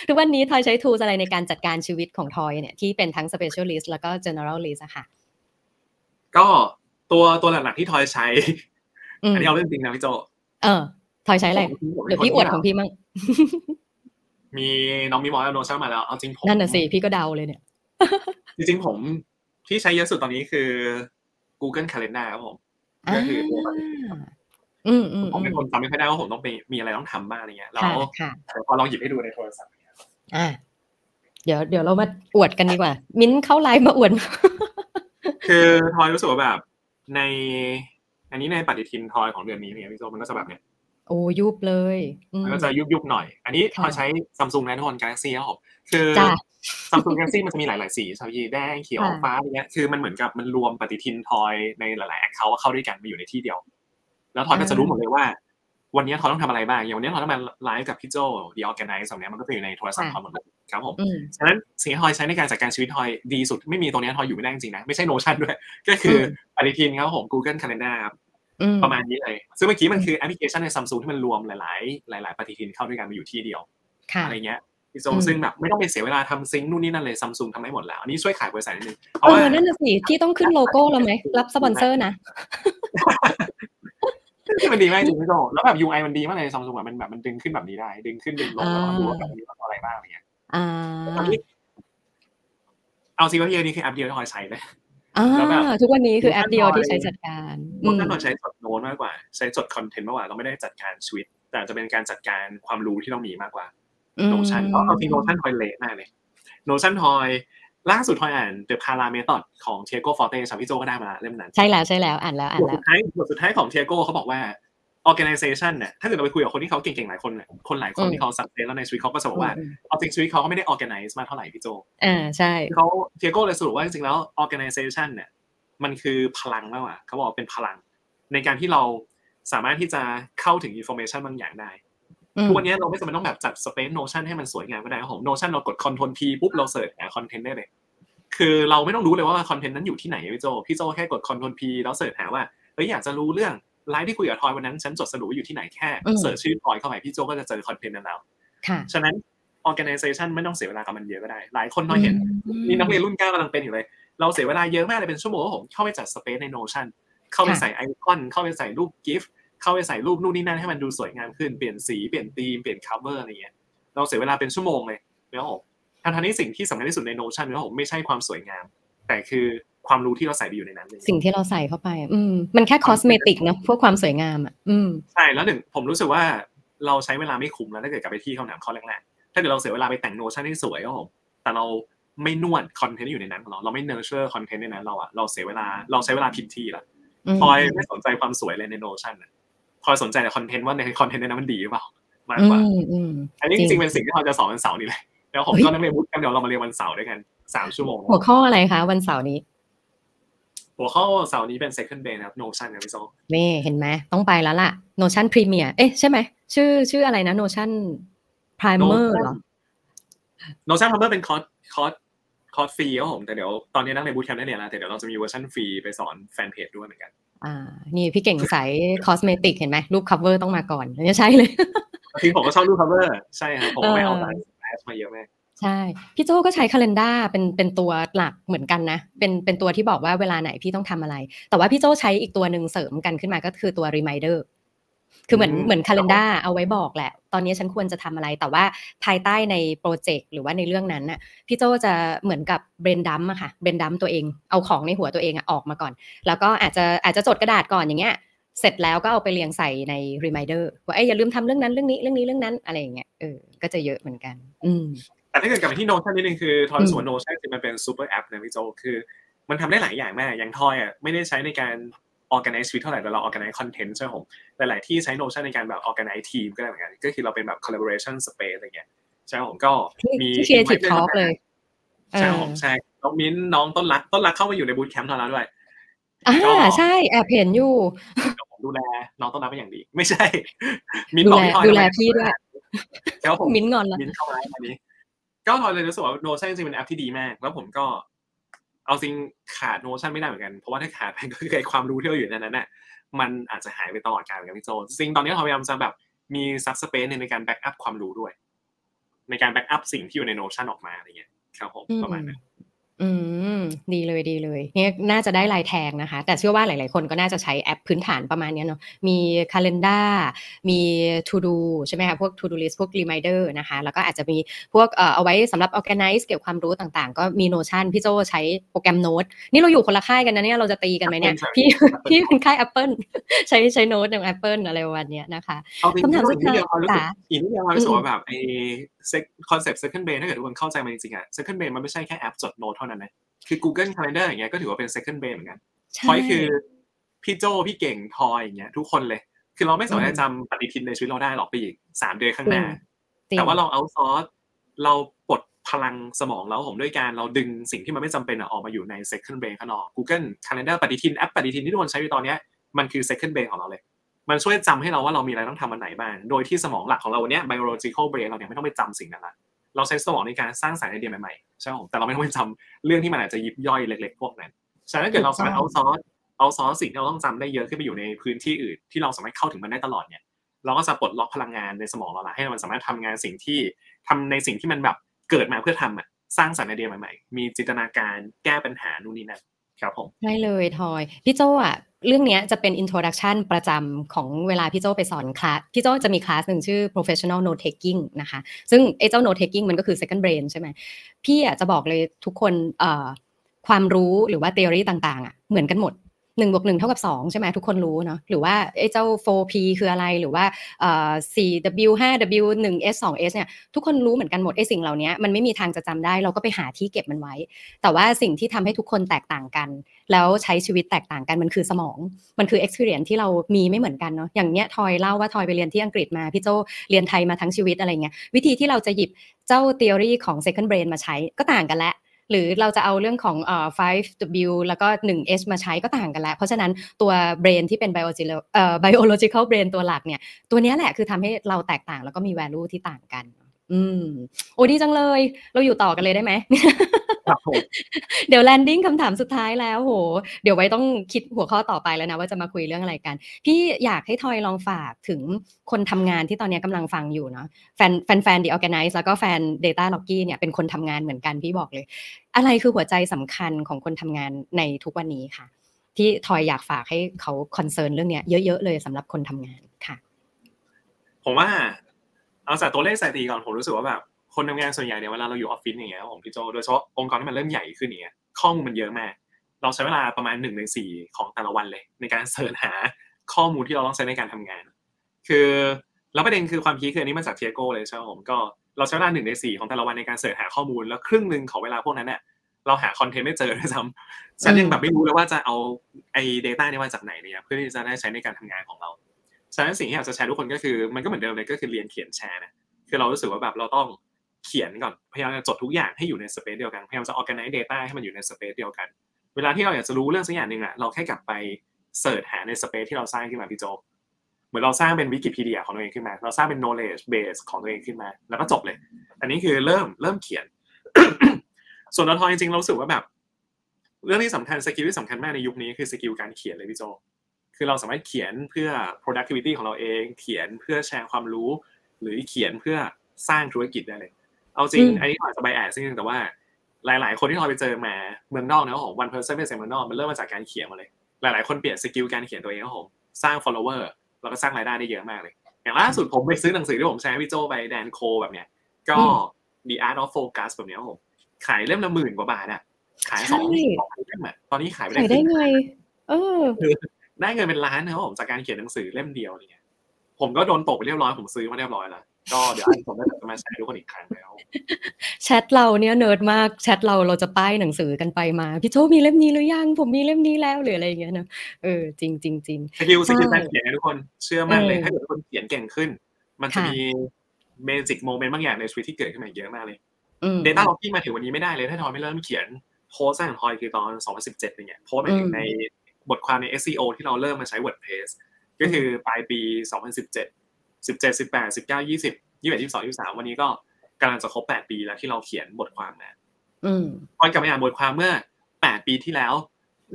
ทุกวันนี้ทอยใช้ tools อะไรในการจัดการชีวิตของทอยเนี่ยที่เป็นทั้ง specialist แล้วก็ generalist อะค่ะ ก็ตัวตัวหลักๆที่ทอยใช้อืมอันนี้เอาเรื่องจริงนะพี่โจ เออ ทอยใช้อะไรผมเดี๋ยวพี่อวดของพี่มั่ง มีน้องมีมอสโนชั่นมาแล้ว เอาจริงผมนั่นน่ะสิพี่ก็เดาเลยเนี่ย จริงๆผมที่ใช้เยอะสุดตอนนี้คือ Google Calendar ครับผม ก็คือตัวปฏิทิน อืมอืมผมเป็นคนจำไม่ค่อยได้ว่าผมต้องไปมีอะไรต้องทำบ้างอะไรเงี้ยแล้ค่ะวค่ะเดี๋ยวพอลองหยิบให้ดูในโทรศัพท์เนี่ยอ่าเดี๋ยวเดี๋ยวเรามาอวดกันดีกว่า มิ้นท์เข้าไลฟ์มาอวด คือทอยรู้สึกว่าแบบ ใน อันนี้ในปฏิทินทอยของเดือนนี้เนี่ยพี่โจมันก็จะแบบเนี้ยโอ้ยุบเลยอืมมันก็จะยุบยุบๆหน่อย อันนี้ค่ะทอยใช้ซัมซุงนะทุกคน Galaxy ครับผมคือจ้ะซัมซุง Galaxy มันจะมีหลาย ๆ สีชาวยีแดงเขียวค่ะฟ้าอะไรเงี้ยคือมันเหมือนกับมันรวมปฏิทินทอยในหลาย ๆ แอคเคาท์เข้าด้วยกันมาอยู่ในที่เดียว แล้วทอยก็จะรู้หมดเลยว่า วันนี้ทอยต้องทำอะไรบ้าง อย่างวันนี้ทอยต้องมาไลฟ์กับพี่โจ The ORGANICE แบบเนี้ยมันก็จะอยู่ในโทรศัพท์ทอยหมดเลยครับผมอืมฉะนั้นสิ่งที่ทอยใช้ในการจัดการชีวิตทอยดีสุดไม่มีตัวเนี้ยทอยอยู่ไม่ได้จริงๆนะ ไม่ใช่ Notion ด้วย ก็คือปฏิทินครับผม Google Calendar ครับอืมประมาณนี้เลย ซึ่งเมื่อกี้มันคือแอปพลิเคชันในซัมซุงที่มันรวมหลาย ๆ หลาย ๆ ปฏิทินเข้าด้วยกันมาอยู่ที่เดียวค่ะอะไรเงี้ยพี่โจอืมซึ่งแบบไม่ต้องไปเสียเวลาทำ sync นู่นนี่นั่นเลยซัมซุงทำได้หมดแล้วอันนี้ช่วยขายบริษัทนิดนึงเพเอราะว่าอนั่นน่ะสิที่ต้องขึ้นโลโก้เราไหมรับสปอนเซอร์นะ มันดีมากจริงพี่โจแล้วแบบ UI มันดีมากเลยซัมซุงแบบมันแบบมันดึงขึ้นแบบนี้ได้ ดึงขึ้นดึงลงแล้วก็ดูว่าแบบมันมีอะไรบ้างอะไรเงี้ยอ่าตอนนี้เอาซีว่าที่อันนี้คือแอปเดียวที่ทอยใช้เลยอ่าแล้วแบบทุกวันนี้คือแอปเดียวที่ใช้จัดการเพราะถ้าเราใช้จดโน้ตมากกว่า ใช้จดคอนเทนต์มากกว่าเราไม่ได้จัดการชีวิต แต่จะเป็นการจัดการความรู้ที่เรามีมากกว่าอืม Notion เพราะเอาจริง Notion ทอยเละมากเลย Notion ทอย ล่าสุดทอยอ่าน The Para Method ของ Tiago Forte พี่โจก็ได้มาเล่มนั้น ใช่แล้วใช่แล้วอ่านแล้วอ่านแล้วบทสุดท้ายบทสุดท้ายของ Tiago เขาบอกว่า organization เนี่ยถ้าเกิดเราไปคุยกับคนที่เขาเก่งๆหลายคนเนี่ยคนหลายคนอืมที่เขา success แล้วในชีวิตเขาก็จะบอกว่าอืมเอาจริงชีวิตเขาก็ไม่ได้ organize มากเท่าไหร่พี่โจอ่าใช่เขา Tiago เลยสรุปว่าจริงๆแล้ว organization เนี่ยมันคือพลังมากกว่าเขาบอกว่าเป็นพลัง ในการที่เราสามารถที่จะเข้าถึง information บางอย่างได้อืม ทุกวันนี้เราไม่จำเป็นต้องแบบจัด space Notion ให้มันสวยงามก็ได้ครับผม Notion เรากด control p ปุ๊บเรา search หา content ได้เลย คือเราไม่ต้องรู้เลยว่า content นั้นอยู่ที่ไหนพี่โจพี่โจแค่กด control p แล้วเสิร์ชหาว่าเฮ้ยอยากจะรู้เรื่องไลฟ์ที่คุยกับทอยวันนั้นฉันจดสรุปไว้อยู่ที่ไหนแค่อืมเสิร์ชชื่อทอยเข้าไปพี่โจก็จะเจอ content นั้นแล้วค่ะฉะนั้น organization ไม่ต้องเสียเวลากับมันเยอะก็ได้ หลายคนทอยเห็นนี่นักเรียนรุ่นเก้ากำลังเป็นอยู่เลย เราเสียเวลาเยอะมากเลยเป็นชั่วโมงว่าผมเข้าไปจัดสเปซใน Notion เข้าไปค่ะใส่ไอคอนเข้าไปใส่รูปกิฟต์ เข้าไปใส่รูปนู่นนี่นั่นให้มันดูสวยงามขึ้นเปลี่ยนสีเปลี่ยนธีมเปลี่ยน cover อะไรเงี้ยเราเสียเวลาเป็นชั่วโมงเลยแล้วผมทั้งที่สิ่งที่สำคัญที่สุดใน Notion เนี่ยผมไม่ใช่ความสวยงาม แต่คือความรู้ที่เราใส่ไปอยู่ในนั้นเลยสิ่งที่เราใส่เข้าไป อืมมันแค่ cosmetic นะพวกความสวยงามอะอืมใช่แล้วหนึ่งผมรู้สึกว่าเราใช้เวลาไม่คุ้มแล้วถ้าเกิดกลับไปที่คำถามข้อแรกๆถ้าเกิดเราเสียเวลาไปแต่ง Notion ให้สวยก็ผมแต่เราไม่นวดคอนเทนต์อยู่ในนั้นของเราเราไม่ nurture คอนเทนต์ในนั้นเราอะเราเสียเวลาเราใช้เวลาผิดที่ละอืมทอยไม่สนใจความสวยเลยใน Notion พ ลอยสนใจแต่คอนเทนต์ว่าในคอนเทนต์ในนั้นมันดีหรือเปล่ามากอืกว่ามอืมอันนี้จจริงริงๆเป็นสิ่งที่ทอยจะสอนวันเสาร์นี้เลยแล้วผมเฮ้ยก็นักเรียน bootcamp เดี๋ยวเรามาเรียนวันเสาร์ด้วยกันสามชั่วโมง หัวข้ออะไรคะวันเสาร์นี้ หัวข้อเสาร์นี้เป็น second brain นะครับ Notion ครับพี่โจนี่เห็นไหมต้องไปแล้วล่ะ Notion Premier เอ๊ะใช่ไหมชื่อชื่ออะไรนะ Notion Primer เหรอ Notion Primer เป็นคอร์สคอร์สคอร์สฟรีครับผมแต่เดี๋ยวตอนนี้นักเรียน bootcamp ได้เรียนแล้วแต่เดี๋ยวเราจะมีเวอร์ชันฟรีไปสอนแฟนเพจด้วยเหมือนกัน อ่า นี่พี่เก่งสาย cosmetic เห็นไหมรูป cover ต้องมาก่อนอันนี้ใช่เลยจริงผมก็ชอบรูป cover ใช่ครับผมก็ไม่เอาเออแต่แอชมาเยอะมากใช่ พี่โจก็ใช้ calendar เป็นเป็นตัวหลักเหมือนกันนะ เป็นเป็นตัวที่บอกว่าเวลาไหนพี่ต้องทำอะไร แต่ว่าพี่โจใช้อีกตัวหนึ่งเสริมกันขึ้นมาก็คือตัว reminder คือเหมือนอืมเหมือน calendar เอาไว้บอกแหละ ตอนนี้ฉันควรจะทำอะไร แต่ว่าภายใต้ในโปรเจกต์หรือว่าในเรื่องนั้นน่ะ พี่โจจะเหมือนกับ brain dump อะค่ะ brain dump ตัวเอง เอาของในหัวตัวเองอะออกมาก่อน แล้วก็อาจจะอาจจะจดกระดาษก่อนอย่างเงี้ย เสร็จแล้วก็เอาไปเรียงใส่ใน reminder ว่าเอ้ยอย่าลืมทำเรื่องนั้นเรื่องนี้เรื่องนี้เรื่องนั้นอะไรอย่างเงี้ย เออ ก็จะเยอะเหมือนกัน อืม แต่ถ้าเกิดกลับไปที่ notion นิดนึงคือทอยอืมส่วน notion คือมันเป็น super app นะพี่โจคือ มันทำได้หลายอย่างมาก อย่างทอยอะไม่ได้ใช้ในการ organize ชีวิตเท่าไหร่แต่เรา organize content ใช่ไหมผมหลาย ๆ ที่ใช้ notion ในการแบบ organize team ก็ได้เหมือนกันก็คือเราเป็นแบบ collaboration space อะไรเงี้ยใช่ผมก็ที่มีที่ Creative invite Talk เลยใช่เออผมใช่น้องมิ้นน้องต้นรักต้นรักเข้ามาอยู่ใน bootcamp เราแล้วด้วยอ่าก็ใช่แอบเห็นอยู่เดี๋ยวผมดูแลน้องต้นรักเป็นอย่างดี ไม่ใช่ มิ้นดูบอกแลพี่ทอยดูแลทำไมพี่ด้วยแล้วผมมิ้นท์งอนละมิ้นเข้ามาอันนี้ก็ทอยเลยรู้สึกว่า Notion จริงๆเป็นแอปที่ดีมาก แล้วผมก็ เอาจริงขาด Notion ไม่ได้เหมือนกันเพราะว่าถ้าขาดไปก็คือไอ้ความรู้ที่เราอยู่ในนั้นน่ะมันอาจจะหายไปตลอดกาลเหมือนกันพี่โจจริงๆตอนนี้เราพยายามจะแบบมี subspace ในการ backup ความรู้ด้วย ในการ backup สิ่งที่อยู่ใน Notion ออกมาอะไรเงี้ยครับผมอืมประมาณนั้น อืม ดีเลยดีเลยเนี่ยน่าจะได้ลายแทงนะคะ แต่เชื่อว่าหลาย ๆ คนก็น่าจะใช้แอปพื้นฐานประมาณเนี้ยเนาะมี Calendar มี To Do ใช่ไหมคะพวก To Do List พวก Reminder นะคะ แล้วก็อาจจะมีพวกเอ่อเอาไว้สำหรับ Organize เกี่ยวกับความรู้ต่าง ๆ ก็มี Notion พี่โจใช้โปรแกรมโน้ตนี่เราอยู่คนละค่ายกันนะเนี่ยเราจะตีกันไหมเนี่ย Apple พี่ใช่พี่เป็นค่าย Apple ใช้ใช้โน้ตอย่าง Apple อะไรประมาณเนี้ยนะคะเอาจริงคำถามๆสุอีดกนิดเดียวความรู้สึกท้ายอีกนิดเดียวความรู้สึกอืมว่าแบบไอ้คอนเซ็ปต์ second brain ถ้าเกิดทุกคนเข้าใจมันจริงๆอะ second brain มันไม่ใช่แค่แอปจดโน้ตเท่านั้นนะคือ Google Calendar อย่างเงี้ยก็ถือว่าเป็น second brain เหมือนกันใช่ทอยคือพี่โจพี่เก่งทอยอย่างเงี้ยทุกคนเลย คือเราไม่สามารถอืมจะจำปฏิทินในชีวิตเราได้หรอกไปอีกสามเดือนข้างหน้าจริงแต่ว่าเรา outsource เราปลดพลังสมองเราผมด้วยการเราดึงสิ่งที่มันไม่จำเป็นอะออกมาอยู่ใน second brain ข้างนอก Google Calendar ปฏิทินแอปปฏิทินที่ทุกคนใช้อยู่ตอนเนี้ยมันคือ second brain ของเราเลย มันช่วยจำให้เราว่าเรามีอะไรต้องทำวันไหนบ้าง โดยที่สมองหลักของเราวันเนี้ย biological brain เราเนี่ยไม่ต้องไปจำสิ่งนั้นละ เราใช้สมองในการสร้างสรรค์ไอเดียใหม่ๆใช่ไหมผมแต่เราไม่ต้องไปจำเรื่องที่มันอาจจะยิบย่อยเล็ก ๆ พวกนั้นฉะนั้นถ้าเกิดเราสามารถ outsource outsource สิ่งที่เราต้องจำได้เยอะขึ้นไปอยู่ในพื้นที่อื่นที่เราสามารถเข้าถึงมันได้ตลอดเนี่ยเราก็จะปลดล็อกพลังงานในสมองเราละให้มันสามารถทำงานสิ่งที่ทำในสิ่งที่มันแบบเกิดมาเพื่อทำอะสร้างสรรค์ไอเดียใหม่ๆ มีจินตนาการแก้ปัญหานู่นนี่นั่นครับผมใช่เลยทอยพี่โจอะ เรื่องนี้จะเป็น introduction ประจำของเวลาพี่โจไปสอนคลาสพี่โจจะมีคลาสหนึ่งชื่อ professional note taking นะคะ ซึ่งไอ้เจ้า note taking มันก็คือ second brain ใช่ไหมพี่อะจะบอกเลยทุกคนความรู้หรือว่า theory ต่างๆอะเหมือนกันหมด หนึ่งบวกหนึ่งเท่ากับสองใช่ไหมทุกคนรู้เนาะหรือว่าไอ้เจ้า 4P คืออะไรหรือว่าเอ่อ 4W 5W 1S 2S เนี่ยทุกคนรู้เหมือนกันหมดไอ้สิ่งเหล่านี้มันไม่มีทางจะจำได้เราก็ไปหาที่เก็บมันไว้ แต่ว่าสิ่งที่ทำให้ทุกคนแตกต่างกัน แล้วใช้ชีวิตแตกต่างกันมันคือสมองมันคือ experience ที่เรามีไม่เหมือนกันเนาะอย่างเนี้ยทอยเล่าว่าทอยไปเรียนที่อังกฤษมาพี่โจเรียนไทยมาทั้งชีวิตอะไรเงี้ยวิธีที่เราจะหยิบเจ้า theory ของ second brain มาใช้ก็ต่างกันแล้ว หรือเราจะเอาเรื่องของเอ่อ 5W แล้วก็ 1S มาใช้ก็ต่างกันแล้ว เพราะฉะนั้นตัว brain ที่เป็น biological เอ่อ biological brain ตัวหลักเนี่ย ตัวนี้แหละคือทำให้เราแตกต่างแล้วก็มี value ที่ต่างกัน อืม โอ้ดีจังเลย เราอยู่ต่อกันเลยได้ไหมครับผมเดี๋ยวแลนดิ้งคำถามสุดท้ายแล้วโห เดี๋ยวไว้ต้องคิดหัวข้อต่อไปแล้วนะ ว่าจะมาคุยเรื่องอะไรกัน พี่อยากให้ทอยลองฝากถึงคนทำงานที่ตอนนี้กำลังฟังอยู่เนาะแฟนแฟนแฟน The Organize แล้วก็แฟน Data l o g กี้เนี่ยเป็นคนทำงานเหมือนกันพี่บอกเลย อะไรคือหัวใจสำคัญของคนทำงานในทุกวันนี้ค่ะ ที่ทอยอยากฝากให้เขา concern เรื่องเนี้ยเยอะๆเลยสำหรับคนทำงานค่ะ ผมว่า เอาจากตัวเลขสถิติก่อนผมรู้สึกว่าแบบคนทำงานส่วนใหญ่เนี่ยเวลาเราอยู่ออฟฟิศอย่างเงี้ยผมพี่โจโดยเฉพาะองค์กรที่มันเริ่มใหญ่ขึ้นอย่างเงี้ยข้อมูลมันเยอะมาก เราใช้เวลาประมาณหนึ่งในสี่ของแต่ละวันเลย ในการ search หาข้อมูลที่เราต้องใช้ในการทำงาน คือแล้วประเด็นคือความพีคคืออันนี้มาจาก Tiago เลยใช่ไหมผมก็เราใช้เวลาหนึ่งในสี่ของแต่ละวันในการ search หาข้อมูลแล้วครึ่งหนึ่งของเวลาพวกนั้นเนี่ยเราหาคอนเทนต์ไม่เจอด้วยซ้ำฉันยังแบบไม่รู้เลยว่าจะเอาไอ้ data นี่มาจากไหนเนี่ยเพื่อที่จะได้ใช้ในการทำงานของเรา ฉะนั้นสิ่งที่อยากจะแชร์ทุกคนก็คือ มันก็เหมือนเดิมเลยก็คือเรียนเขียนแชร์นะคือเรารู้สึกว่าแบบเราต้องเขียนก่อนพยายามจะจดทุกอย่างให้อยู่ใน space เดียวกันพยายามจะ organize data ให้มันอยู่ใน space เดียวกัน เวลาที่เราอยากจะรู้เรื่องสักอย่างหนึ่งอะเราแค่กลับไป search หาใน space ที่เราสร้างขึ้นมาพี่โจเหมือนเราสร้างเป็นวิกิพีเดียของตัวเองขึ้นมา เราสร้างเป็น knowledge base ของตัวเองขึ้นมา แล้วก็จบเลย อันนี้คือเริ่มเริ่มเขียน ส่วนเราทอยจริงๆเรารู้สึกว่าแบบ เรื่องที่สำคัญ skill ที่สำคัญมากในยุคนี้คือ skill การเขียนเลยพี่โจ คือเราสามารถเขียนเพื่อ productivity ของเราเอง เขียนเพื่อแชร์ความรู้ หรือเขียนเพื่อสร้างธุรกิจได้เลย เอาจริงอืมอันนี้อาจจะใบแอดซึ่งแต่ว่าหลาย ๆ คนที่เราไปเจอมาเมืองนอกนะของ one person เป็นเมืองนอกมันเริ่มมาจากการเขียนมาเลย หลาย ๆ คนเปลี่ยน skill การเขียนตัวเองครับผมสร้าง follower แล้วก็สร้างรายได้ได้เยอะมากเลย อย่างล่าสุดผมไปซื้อหนังสือที่ผมแชร์ให้พี่โจไปแดนโคแบบเนี้ยก็อืม The Art of Focus แบบเนี้ยครับผมขายเล่มละหมื่นกว่าบาทอะขายใช่สองสองเล่มอะตอนนี้ขายไปใส่ได้ครึ่ไงเออ ได้เงินเป็นล้านนะครับผมจากการเขียนหนังสือเล่มเดียวอะไรเงี้ยผมก็โดนตกไปเรียบร้อยผมซื้อมาเรียบร้อยแล้วก็เดี๋ยวอันผมก็จะมาแชร์ให้ทุกคนอีกครั้งแล้วแชทเราเนี่ยเนิร์ดมากแชทเราเราจะป้ายหนังสือกันไปมาพี่โจมีเล่มนี้หรือยังผมมีเล่มนี้แล้วหรืออะไรอย่างเงี้ยนะเออจริงจริงจริง skill skill ใช่การเขียนนะทุกคนเชื่อมั่นเลยเออถ้าเกิดทุกคนเขียนเก่งขึ้น มันจะค่ะมี magic moment บางอย่างในชีวิตที่เกิดขึ้นมาเยอะมากเลยอืม DataRockie มาถึงวันนี้ไม่ได้เลยถ้าทอยไม่เริ่มเขียนโพสต์ของทอยคือตอน 2017อย่างเงี้ยโพสต์หมายถึงใน บทความใน SEO ที่เราเริ่มมาใช้ WordPress ก็คือปลายปี 2017 17 18 19 20 21 22 23 วันนี้ก็กำลังจะครบ 8 ปีแล้วที่เราเขียนบทความมาอืมตอนกลับไปอ่านบทความเมื่อ 8 ปีที่แล้ว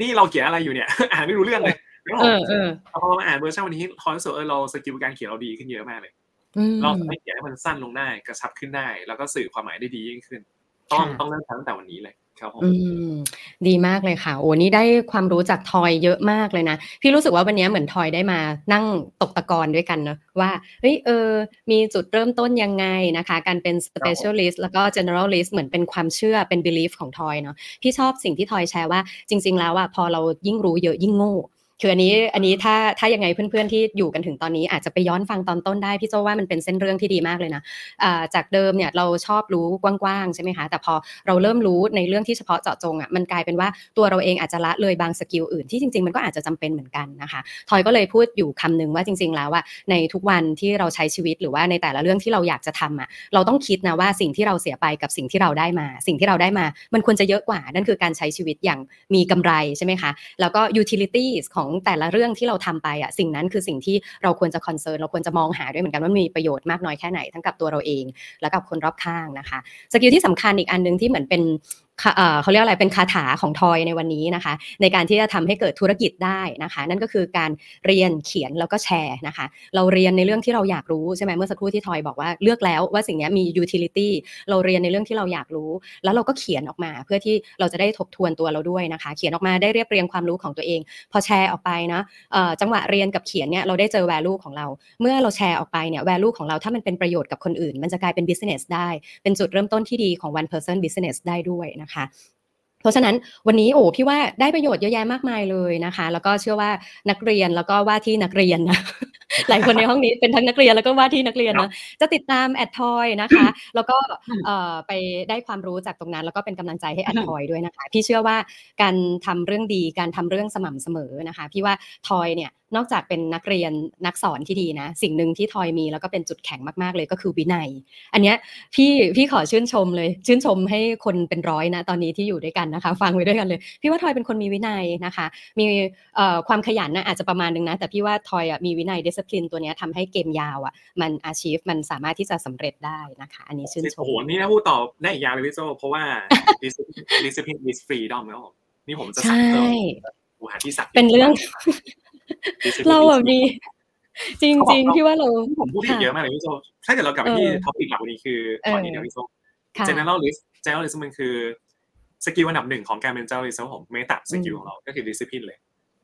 นี่เราเขียนอะไรอยู่เนี่ย อ่านไม่รู้เรื่องเลยแล้วเออเออพอมาอ่านเวอร์ชันวันนี้ทอยรู้สึกเออเรา skill การเขียนเราดีขึ้นเยอะมากเลยอืมเราสามารถเขียนให้มันสั้นลงได้กระชับขึ้นได้ แล้วก็สื่อความหมายได้ดียิ่งขึ้น ต้องค่ะต้องเริ่มทำตั้งแต่วันนี้เลย ครับผมอืมดีมากเลยค่ะ โอ้นี่ได้ความรู้จากทอยเยอะมากเลยนะ พี่รู้สึกว่าวันนี้เหมือนทอยได้มานั่งตกตะกอนด้วยกันเนอะว่าเฮ้ยเออ มีจุดเริ่มต้นยังไงนะคะ การเป็น specialist แล้วก็ generalist เหมือนเป็นความเชื่อเป็น belief ของทอยเนาะพี่ชอบสิ่งที่ทอยแชร์ว่าจริง ๆ แล้วอะพอเรายิ่งรู้เยอะยิ่งโง่ คืออันนี้อันนี้ถ้าถ้ายังไงเพื่อนๆที่อยู่กันถึงตอนนี้อาจจะไปย้อนฟังตอนต้นได้พี่โจว่ามันเป็นเส้นเรื่องที่ดีมากเลยนะอ่าจากเดิมเนี่ยเราชอบรู้กว้างๆใช่ไหมคะแต่พอเราเริ่มรู้ในเรื่องที่เฉพาะเจาะจงอะมันกลายเป็นว่าตัวเราเองอาจจะละเลยบางสกิลอื่นที่จริงๆมันก็อาจจะจำเป็นเหมือนกันนะคะทอยก็เลยพูดอยู่คำหนึงว่าจริง ๆ แล้วว่าในทุกวันที่เราใช้ชีวิตหรือว่าในแต่ละเรื่องที่เราอยากจะทำอะเราต้องคิดนะว่าสิ่งที่เราเสียไปกับสิ่งที่เราได้มา สิ่งที่เราได้มา มันควรจะเยอะกว่านั่นคือการใช้ชีวิตอย่างมีกำไรใช่ไหมคะแล้วก็ utilities ของแต่ละเรื่องที่เราทำไปอะสิ่งนั้นคือสิ่งที่เราควรจะ concern เราควรจะมองหาด้วยเหมือนกันว่ามีประโยชน์มากน้อยแค่ไหนทั้งกับตัวเราเอง และกับคนรอบข้างนะคะ skill ที่สำคัญอีกอันหนึ่งที่เหมือนเป็น เขาเรียกอะไรเป็นคาถาของทอยในวันนี้นะคะ ในการที่จะทำให้เกิดธุรกิจได้นะคะ นั่นก็คือการเรียนเขียนแล้วก็แชร์นะคะ เราเรียนในเรื่องที่เราอยากรู้ใช่ไหมเมื่อสักครู่ที่ทอยบอกว่าเลือกแล้วว่าสิ่งนี้มี utility เราเรียนในเรื่องที่เราอยากรู้ แล้วเราก็เขียนออกมา เพื่อที่เราจะได้ทบทวนตัวเราด้วยนะคะ เขียนออกมาได้เรียบเรียงความรู้ของตัวเอง พอแชร์ออกไปนะจังหวะเรียนกับเขียนเนี่ยเราได้เจอ value ของเรา เมื่อเราแชร์ออกไปเนี่ย value ของเราถ้ามันเป็นประโยชน์กับคนอื่น มันจะกลายเป็น business ได้เป็นจุดเริ่มต้นที่ดีของ one person business ได้ด้วยนะคะนะคะ เพราะฉะนั้นวันนี้โอ้พี่ว่าได้ประโยชน์เยอะแยะมากมายเลยนะคะ แล้วก็เชื่อว่านักเรียนแล้วก็ว่าที่นักเรียนนะหลายคนในห้องนี้เป็นทั้งนักเรียนแล้วก็ว่าที่นักเรียนนะจะติดตามแอดทอยนะคะ แล้วก็เอ่อไปได้ความรู้จากตรงนั้น แล้วก็เป็นกำลังใจให้แอดทอยด้วยนะคะ พี่เชื่อว่าการทำเรื่องดีการทำเรื่องสม่ำเสมอนะคะ พี่ว่าทอยเนี่ยนอกจากเป็นนักเรียนนักสอนที่ดีนะ สิ่งหนึ่งที่ทอยมีแล้วก็เป็นจุดแข็งมากๆเลยก็คือวินัย อันเนี้ยพี่พี่ขอชื่นชมเลย ชื่นชมให้คนเป็นร้อยนะตอนนี้ที่อยู่ด้วยกันนะคะ ฟังไว้ด้วยกันเลย พี่ว่าทอยเป็นคนมีวินัยนะคะ มีเอ่อความขยันนะอาจจะประมาณนึงนะ แต่พี่ว่าทอยอะมีวินัย discipline ตัวเนี้ยทำให้เกมยาวอะมัน achieve มันสามารถที่จะสำเร็จได้นะคะ อันนี้ชื่นชโอ้มโหนี่นะพูดต่อได้อีกยาวเลยพี่โจเพราะว่า discipline discipline is freedom แล้วผมนี่ผมจะสักใช่เพิ่มกูหาที่สักเป็นเรื่อง Discipline เรา is อะมีจริงเขาบอกจริงเราพี่ว่าเราผมพูดถึงเยอะมากเลยพี่โจถ้าเกิดเรากลับไปที่เออ topic หลักวันนี้คือเออก่อนนี้เดี๋ยวพี่โจค่ะ generalist generalist มันคือ skill อันดับหนึ่งของการเป็น generalist ครับผม meta skill ของเราก็คือ discipline เลย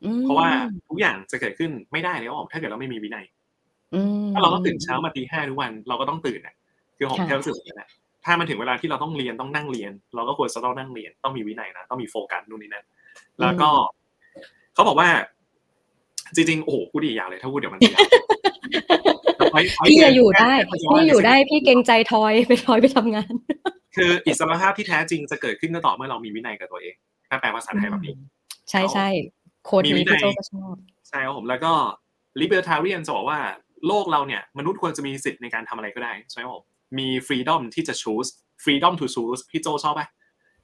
อืมเพราะว่าทุกอย่างจะเกิดขึ้นไม่ได้เลยครับผมถ้าเกิดเราไม่มีวินัยอืมถ้าเราต้องตื่นเช้ามาตีห้าทุกวันเราก็ต้องตื่นอะคือผมค่ะแค่รู้สึกอย่างนั้นแหละถ้ามันถึงเวลาที่เราต้องเรียนต้องนั่งเรียน เราก็ควรจะต้องนั่งเรียนต้องมีวินัยนะต้องมีโฟกัสนู่นนี่นั่นแล้วก็ เขาบอกว่า จริงๆโอ้โหพูดดีอย่างเลยถ้าพูดเดี๋ยวมันจะยาวพี่จะอยู่ได้พี่อยู่ได้พี่เกรงใจทอยไปทอยไปทำงาน คืออิสรภาพที่แท้จริงจะเกิดขึ้นก็ต่อเมื่อเรามีวินัยกับตัวเองถ้าแปลภาษาไทยแบบนี้ ใช่ใช่โค้ดมีวินี้นัยพี่โจก็ชอบใช่ครับผมแล้วก็ libertarian จะบอกว่าโลกเราเนี่ย มนุษย์ควรจะมีสิทธิ์ในการทำอะไรก็ได้ใช่ไหมผมมี freedom ที่จะ choose freedom to choose พี่โจชอบไหม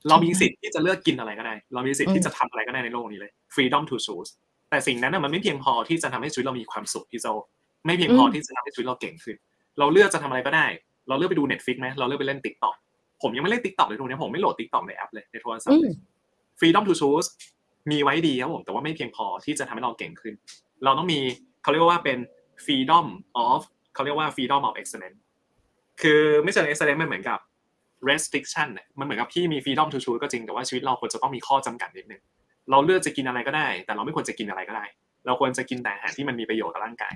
เรามีสิทธิ์ที่จะเลือกกินอะไรก็ได้ เรามีสิทธิ์ที่จะทำอะไรก็ได้ในโลกนี้เลย freedom to choose แต่สิ่งนั้นน่ะมันไม่เพียงพอที่จะทำให้ชีวิตเรามีความสุขพี่โจไม่เพียงพอที่จะทำให้ชีวิตเราเก่งขึ้น เราเลือกจะทำอะไรก็ได้ เราเลือกไปดู Netflix ไหมเราเลือกไปเล่น TikTok ผมยังไม่เล่น TikTok เลยทุกวันนี้ผมไม่โหลด TikTok ในแอปเลยในโทรศัพอืท์มเลย freedom to choose มีไว้ดีครับผมแต่ว่าไม่เพียงพอที่จะทำให้เราเก่งขึ้น เราต้องมีเขาเรียกว่าเป็น freedom of เขาเรียกว่า freedom of excellence คือไม่ใช่ excellence มันเหมือนกับ restriction เนี่ยมันเหมือนกับที่มี freedom to choose ก็จริงแต่ว่าชีวิตเราควรจะต้องมีข้อจำกัดนิดนึงเราเลือกจะกินอะไรก็ได้ แต่เราไม่ควรจะกินอะไรก็ได้ เราควรจะกินแต่อาหารที่มันมีประโยชน์กับร่างกาย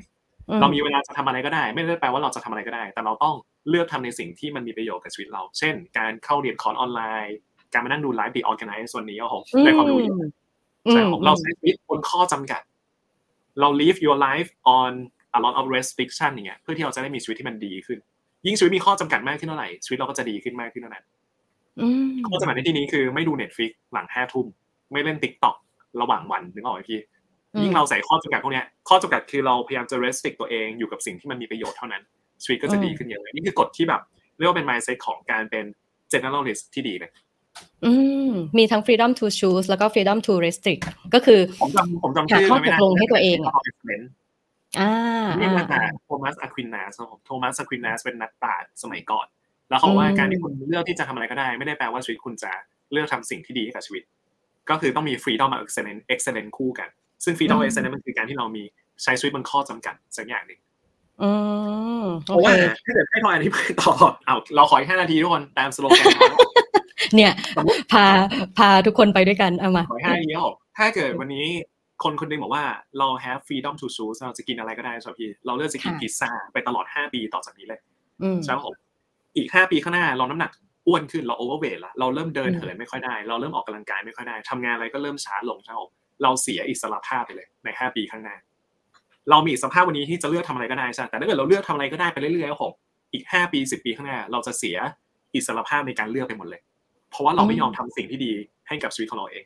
เรามีเวลาจะทำอะไรก็ได้ ไม่ได้แปลว่าเราจะทำอะไรก็ได้ แต่เราต้อง เลือกทำในสิ่งที่มันมีประโยชน์กับชีวิตเรา เช่น การเข้าเรียนคอร์สออนไลน์ การมานั่งดูไลฟ์ The ORGANICE วันนี้ก็ผมได้ความรู้เยอะใช่ผมเราใช้ชีวิตบนข้อจำกัด เรา live your life on a lot of restriction อย่างเงี้ยเพื่อที่เราจะได้มีชีวิตที่มันดีขึ้น ยิ่งชีวิตมีข้อจำกัดมากขึ้นเท่าไหร่ชีวิตเราก็จะดีขึ้นมากขึ้นเท่านั้นอืมข้อจำกัดในที่นี้คือไม่ดู Netflix หลังห้าทุ่มไม่เล่น TikTok ระหว่างวันนึกออกไหมพี่ยิ่งเราใส่ข้อจำกัดพวกเนี้ยข้อจำกัดคือเราพยายามจะ restrict ตัวเองอยู่กับสิ่งที่มันมีประโยชน์เท่านั้น ชีวิตก็จะดีขึ้นเยอะเลยนี่คือกฎที่แบบเรียกว่าเป็น mindset ของการเป็น generalist ที่ดีเลยอืมมีทั้ง freedom to choose แล้วก็ freedom to restrict ก็คือผมจำผมจำหาชื่อข้อไม่ตได้กลงให้ตัวเองอะ Excellent อ่านี่อ่ามาจากโทมัสอะควินนัสครับผมโทมัสอะควินนัสเป็นนักปราชญ์สมัยก่อน แล้วเขาบอกว่าอืมการที่คุณเลือกที่จะทำอะไรก็ได้ ไม่ได้แปลว่าชีวิตคุณจะเลือกทำสิ่งที่ดีให้กับชีวิต ก็คือต้องมี freedom กับ excellent excellent คู่กัน ซึ่ง freedom กับ excellent มันคือการที่เรามีใช้ชีวิตบนข้อจำกัดสักอย่างหนึ่งอืม เพโอราะเคว่าถ้าเกิดให้ทอยอธิบายต่อเอาเราขออีกห้านาทีทุกคนตามสโลแกนเนี่ย พาพาทุกคนไปด้วยกันเอามาขอห้านาทีครับผมถ้าเกิดวันนี้คนคนหนึงบอกว่าเรา have freedom to choose เราจะกินอะไรก็ได้ใช่ไหมพี่ เราเลือกจะกินค่ะพิซซ่าไปตลอด5ปีต่อจากนี้เลยอืมใช่ไหมผมอีก5ปีข้างหน้าเราน้ำหนักอ้วนขึ้นเรา overweight ละเราเริ่มเดินอืมเหินไม่ค่อยได้ เราเริ่มออกกำลังกายไม่ค่อยได้ทำงานอะไรก็เริ่มช้าลงใช่ไหมผมเราเสียอิสรภาพไปเลยใน5ปีข้างหน้า เรามีอิสรภาพวันนี้ที่จะเลือกทำอะไรก็ได้ใช่ไหมแต่ถ้าเกิดเราเลือกทำอะไรก็ได้ไปเรื่อยๆครับผมอีก 5 ปี 10 ปีข้างหน้า เราจะเสียอิสรภาพในการเลือกไปหมดเลย เพราะว่าเราไม่ยอมทำสิ่งที่ดีให้กับชีวิตของเราเอง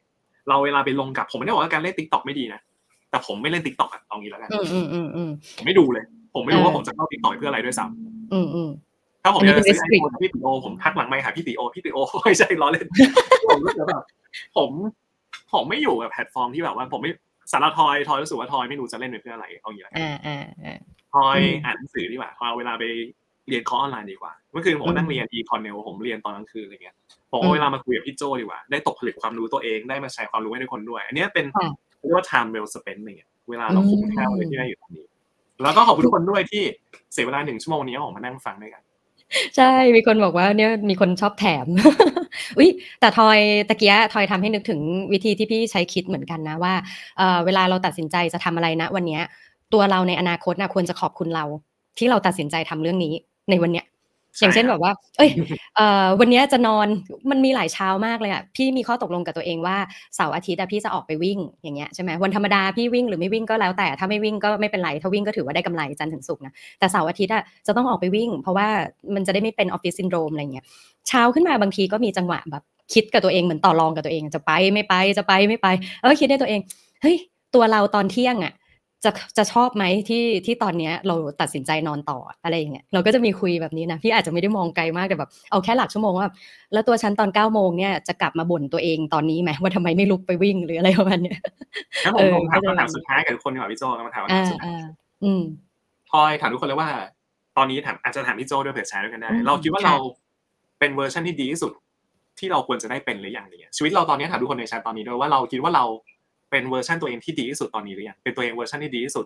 เราเวลาไปลงกับผมไม่ได้บอกว่าการเล่นติ๊กต็อกไม่ดีนะแต่ผมไม่เล่นติ๊กต็อกอะเอางี้แล้วกันอืมอืมอืมอืมผมไม่ดูเลย ผมไม่รู้เออว่าผมจะเข้าติ๊กต็อกเพื่ออะไรด้วยซ้อืมอืมำถ้าผมอันนี้จะเป็นซื้อไอ restrict โฟนพี่ติโอผมทักหลังไม่หาพี่ติโอพี่ติโอไม่ใช่ล้อเล่นผมรู้สึกแบบผมผมไม่อยู่กับแพลตฟอร์มที่แบบว่าผมไม่ สาระทอยทอยรู้สึกว่าทอยไม่รู้จะเล่นไปเพื่ออะไรเอางี้แล้วกันอ่าอ่าอ่าทอยอืมอ่านหนังสือดีกว่าทอยเอาเวลาไปเรียนคอร์สออนไลน์ดีกว่า เมื่อคืนผมอืมนั่งเรียน e c o n n e l ผมเรียนตอนกลางคืนอะไรเงี้ยผมอืเอาเวลามาคุยกับพี่โจดีกว่า ได้ตกผลึกความรู้ตัวเองได้มาแชร์ความรู้ให้ทุกคนด้วย อันเนี้ยเป็นค่ะเรียกว่า time well spent อะไรเงี้ยเวลาเราคุ้มค่าอืมเลยที่ได้อยู่ตรงนี้ แล้วก็ขอบคุณทุกคนด้วยที่เสียเวลาหนึ่งชั่วโมงนี้ออกมานั่งฟังด้วยกัน ใช่ มีคนบอกว่าเนี่ยมีคนชอบแถม อุ้ยแต่ทอยตะกี้ทอยทำให้นึกถึงวิธีที่พี่ใช้คิดเหมือนกันนะว่าเเวลาเราตัดสินใจจะทำอะไรนะ วันเนี้ย ตัวเราในอนาคตนะควรจะขอบคุณเรา ที่เราตัดสินใจทำเรื่องนี้ในวันเนี้ย อย่างเช่นแบบว่า เอ้ยวันนี้จะนอน มันมีหลายเช้ามากเลยอะ พี่มีข้อตกลงกับตัวเองว่าเสาร์อาทิตย์พี่จะออกไปวิ่ง อย่างเงี้ยใช่ไหมวันธรรมดาพี่วิ่งหรือไม่วิ่งก็แล้วแต่ ถ้าไม่วิ่งก็ไม่เป็นไร ถ้าวิ่งก็ถือว่าได้กำไรจันทร์ถึงศุกร์นะ แต่เสาร์อาทิตย์อะจะต้องออกไปวิ่ง เพราะว่ามันจะได้ไม่เป็นออฟฟิศซินโดรมอะไรเงี้ย เช้าขึ้นมาบางทีก็มีจังหวะแบบคิดกับตัวเองเหมือนต่อรองกับตัวเอง จะไปไม่ไป จะไปไม่ไป เออคิดในตัวเอง เฮ้ย ตัวเราตอนเที่ยงอะ จะจะชอบไหมที่ที่ตอนเนี้ยเราตัดสินใจนอนต่ออะไรอย่างเงี้ยเราก็จะมีคุยแบบนี้นะพี่อาจจะไม่ได้มองไกลมากแต่แบบเอาแค่หลักชั่วโมงว่าแล้วตัวฉันตอนเก้าโมงเนี่ยจะกลับมาบ่นตัวเองตอนนี้ไหมว่าทำไมไม่ลุกไปวิ่งหรืออะไรประมาณเนี้ยงั้นผเอมอผมถามก็จะคำถามสุดท้ายกับทุกคนดีกว่าพี่โจมาถามคำอ่าถามสุดท้ายอ่าอืมทอยถามทุกคนเลยว่า ตอนนี้ถามอาจจะถามพี่โจด้วยเผื่อแชร์ด้วยกันได้อืมเราคิดว่าค่ะเราเป็นเวอร์ชันที่ดีที่สุด ที่เราควรจะได้เป็นหรือยังเนี่ยชีวิตเราตอนนี้ถามทุกคนในแชทตอนนี้ด้วยว่าเราคิดว่าเรา เป็นเวอร์ชันตัวเองที่ดีที่สุดตอนนี้หรือยังเป็นตัวเองเวอร์ชันที่ดีที่สุด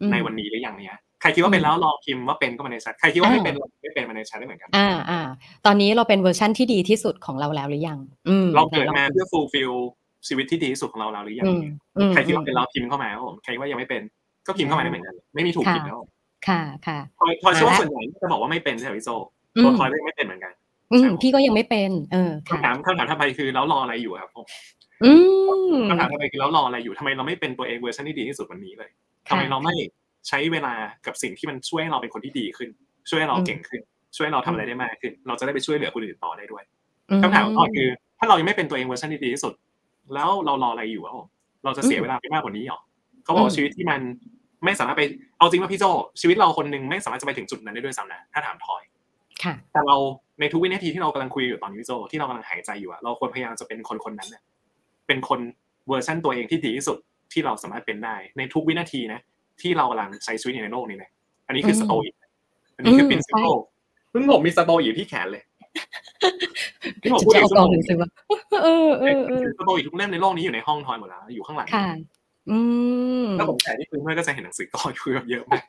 อืมในวันนี้หรือยังเนี่ยใครคิดว่าเป็นแล้วลองพิมพ์ว่าเป็นก็มาในแชทใครคิดว่าไม่เป็นไม่เป็นมาในแชทได้เหมือนกัน อ่าอ่าตอนนี้เราเป็นเวอร์ชั่นที่ดีที่สุดของเราแล้วหรือยังอืมเราเกิดไหนลองมาเพื่อ fulfill ชีวิตที่ดีที่สุดของเราแล้วหรือยังอืมอืมใครคิดว่าเป็นแล้วพิมพ์เข้ามาครับผมใครว่ายังไม่เป็นก็พิมพ์เข้ามาได้เหมือนกันไม่มีถูกผิดแล้วค่ะค่ะทอยทอยเชื่อว่ามาละส่วนใหญ่จะบอกว่าไม่เป็นใช่ไหมพี่โจอืตัวมทอยก็ยังไม่เป็นเหมือนกันอืใช่มผมพี่ก็ยังไม่เป็น เออค่ะคำถามคำถามถัดไปคือแล้วรออะไรอยู่ครับผม อืม คำถามถัดไปคือแล้วรออะไรอยู่ทำไมเราไม่เป็นตัวเองเวอร์ชันที่ดีที่สุดวันนี้เลยทำไมเราไม่ใช้เวลากับสิ่งที่มันช่วยให้เราเป็นคนที่ดีขึ้น ช่วยให้เราเก่งขึ้น ช่วยให้เราทำอะไรได้มากขึ้น เราจะได้ไปช่วยเหลือคนอื่นต่อได้ด้วยคำถามของทอยคือ ถ้าเรายังไม่เป็นตัวเองเวอร์ชันที่ดีที่สุด แล้วเรารออะไรอยู่ครับผมเราจะเสียเวลาไปมากกว่านี้หรอเขาบอกว่าชีวิตที่มันไม่สามารถไปเอาจริงว่าพี่โจชีวิตเราคนหนึ่งไม่สามารถจะไปถึงจุดนั้นได้ด้วยซ้ำนะถ้าถามทอยค่ะแต่เราในทุกวินาทีที่เรากำลังคุยอยู่ตอนนี้พี่โจที่เรากำลังหายใจอยู่อะเราควรพยายามจะเป็นคนคนนั้นเนี่ย เป็นคนเวอร์ชันตัวเองที่ดีที่สุดที่เราสามารถเป็นได้ในทุกวินาทีนะที่เรากำลังใช้ชีวิตอยู่ในโลกนี้นะอันนี้คืออืมสโตอิกอันนี้คืออืมปินซิโลซึ่งผมมีสโตอิกที่แขนเลยที่ผมจะพูดจะอีเอากกชั่อวงโมหงนังสือว่าเออเออเออสโตอิกทุกเล่มในโลกนี้อยู่ในห้องทอยหมดแล้ว อยู่ข้างหลังค่ะอืมถ้าผมแขนที่พื้นด้วยก็จะเห็นหนังสือต่ออยู่แบบเยอะมาก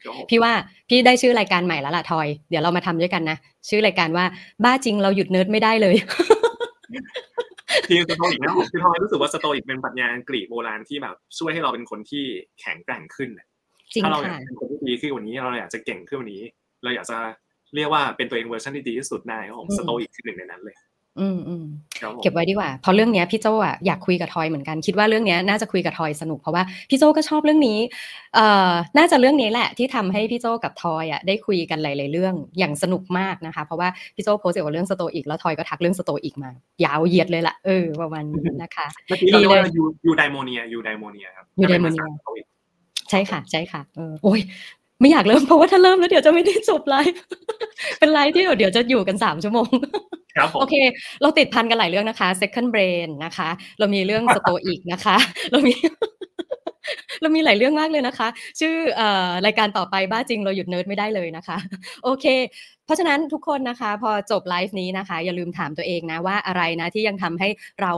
เดี๋ยวผมพี่ว่าพี่ได้ชื่อรายการใหม่แล้วล่ะทอย เดี๋ยวเรามาทำด้วยกันนะ ชื่อรายการว่าบ้าจริงเราหยุดเนิร์ดไม่ได้เลย ทีมสโตอิกนะผมคือทอยรู้สึกว่าสโตอิกเป็นปรัชญาอังกฤษโบราณที่แบบช่วยให้เราเป็นคนที่แข็งแกร่งขึ้นน่ะจริงถ้าเราอยาค่ะกเป็นคนที่ดีขึ้นกว่านี้เราอยากจะเก่งขึ้นกว่านี้ เราอยากจะเรียกว่าเป็นตัวเองเวอร์ชันที่ดีที่สุดได้ครับผมอืมสโตอิกคือหนึ่งในนั้นเลย อืมอืมครับผมเก็บไว้ดีกว่าเพราะเรื่องเนี้ยพี่โจอะอยากคุยกับทอยเหมือนกันคิดว่าเรื่องเนี้ยน่าจะคุยกับทอยสนุกเพราะว่าพี่โจก็ชอบเรื่องนี้เอ่อน่าจะเรื่องนี้แหละที่ทำให้พี่โจกับทอยอะได้คุยกันหลายๆเรื่องอย่างสนุกมากนะคะ เพราะว่าพี่โจโพสต์เกี่ยวกับเรื่องสโตอิกแล้วทอยก็ทักเรื่องสโตอิกมา ยาวเหยียดเลยล่ะเออประมาณนี้นะคะเมื่อกี้เราเรียกว่าดีเลยeu eudaimonia eudaimonia ครับ eudaimonia ถ้าเป็นภาษาสโตอิกใช่ค่ะใช่ค่ะเออโอ้ย ไม่อยากเริ่มเพราะว่าถ้าเริ่มแล้วเดี๋ยวจะไม่ได้จบไลฟ์เป็นไลฟ์ที่เดี๋ยวจะอยู่กันสามชั่วโมงครับผมโอเค เราติดพันกันหลายเรื่องนะคะ second brain นะคะ เรามีเรื่องสโตอิกนะคะ เรามีเรามีหลายเรื่องมากเลยนะคะ ชื่อเอ่อรายการต่อไปบ้าจริงเราหยุดเนิร์ดไม่ได้เลยนะคะ โอเค เพราะฉะนั้นทุกคนนะคะ พอจบไลฟ์นี้นะคะ อย่าลืมถามตัวเองนะว่าอะไรนะที่ยังทำให้เรา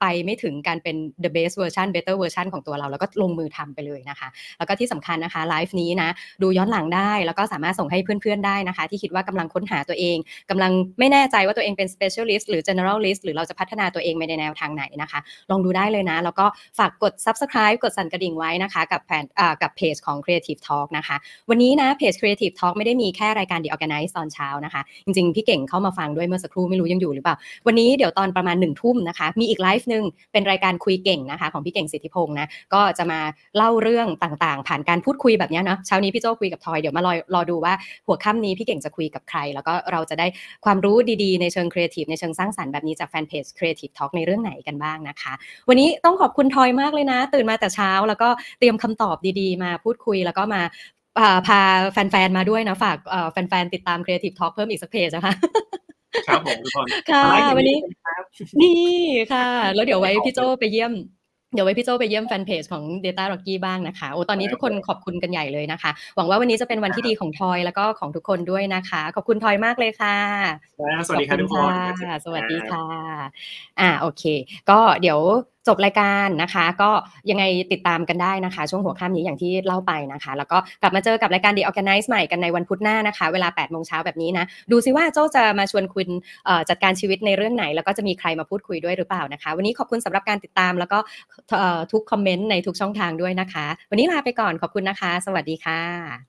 ไปไม่ถึงการเป็น the best version better version ของตัวเรา แล้วก็ลงมือทำไปเลยนะคะ แล้วก็ที่สำคัญนะคะไลฟ์นี้นะดูย้อนหลังได้แล้วก็สามารถส่งให้เพื่อนๆได้นะคะ ที่คิดว่ากำลังค้นหาตัวเองกำลังไม่แน่ใจว่าตัวเองเป็น specialist หรือ generalist หรือเราจะพัฒนาตัวเองไปในแนวทางไหนนะคะ ลองดูได้เลยนะ แล้วก็ฝากกด subscribe กดสั่นกระดิ่งไว้นะคะกับแฟนกับเพจของ Creative Talk นะคะ วันนี้นะเพจ Creative Talk ไม่ได้มีแค่รายการ The Organize ตอนเช้านะคะ จริงๆ พี่เก่งเข้ามาฟังด้วยเมื่อสักครู่ไม่รู้ยังอยู่หรือเปล่า วันนี้เดี๋ยวตอนประมาณหนึ่งทุ่มนะคะ มีอีกไลฟ์นึ่งเป็นรายการคุยเก่งนะคะ ของพี่เก่งสิทธิพงศ์นะ ก็จะมาเล่าเรื่องต่างๆ ผ่านการพูดคุยแบบนี้เนาะเช้านี้พี่โจคุยกับทอยเดี๋ยวมารอรอดูว่าหัวค่ำนี้พี่เก่งจะคุยกับใคร แล้วก็เราจะได้ความรู้ดีๆในเชิงครีเอทีฟในเชิงสร้างสรรค์แบบนี้จากแฟนเพจ Creative Talk ในเรื่องไหนกันบ้างนะคะ วันนี้ต้องขอบคุณทอยมากเลยนะ ตื่นมาแต่เช้า แล้วก็เตรียมคำตอบดีๆ มาพูดคุยแล้วก็มาพาแฟนๆ มาด้วยนะ ฝากแฟนๆ ติดตาม Creative Talk เพิ่มอีกสักเพจนะคะ ครับผมทุกคนค่ะไลฟ์อย่างวันนี้ครับนี่ค่ะ แล้วเดี๋ยวไว้พี่โจไปเยี่ยมเดี๋ยวไว้พี่โจไปเยี่ยมแฟนเพจของ Data Rocky บ้างนะคะ โอ้ ตอนนี้ทุกคนขอบคุณกันใหญ่เลยนะคะ หวังว่าวันนี้จะเป็นวันที่ดีของทอยแล้วก็ของทุกคนด้วยนะคะ ขอบคุณทอยมากเลยค่ะ สวัสดีครับขอทุณกคนค่ะสวัสดีค่ะ อ่า โอเค ก็เดี๋ยวจบรายการนะคะ ก็ยังไงติดตามกันได้นะคะ ช่วงหัวค่ำนี้อย่างที่เล่าไปนะคะ แล้วก็กลับมาเจอกับรายการ The Organize ใหม่กันในวันพุธหน้านะคะ เวลา8โมงเช้าแบบนี้นะ ดูซิว่าโจจะมาชวนคุณจัดการชีวิตในเรื่องไหน แล้วก็จะมีใครมาพูดคุยด้วยหรือเปล่านะคะ วันนี้ขอบคุณสำหรับการติดตาม แล้วก็ทุกคอมเมนต์ในทุกช่องทางด้วยนะคะ วันนี้ลาไปก่อนขอบคุณนะคะ สวัสดีค่ะ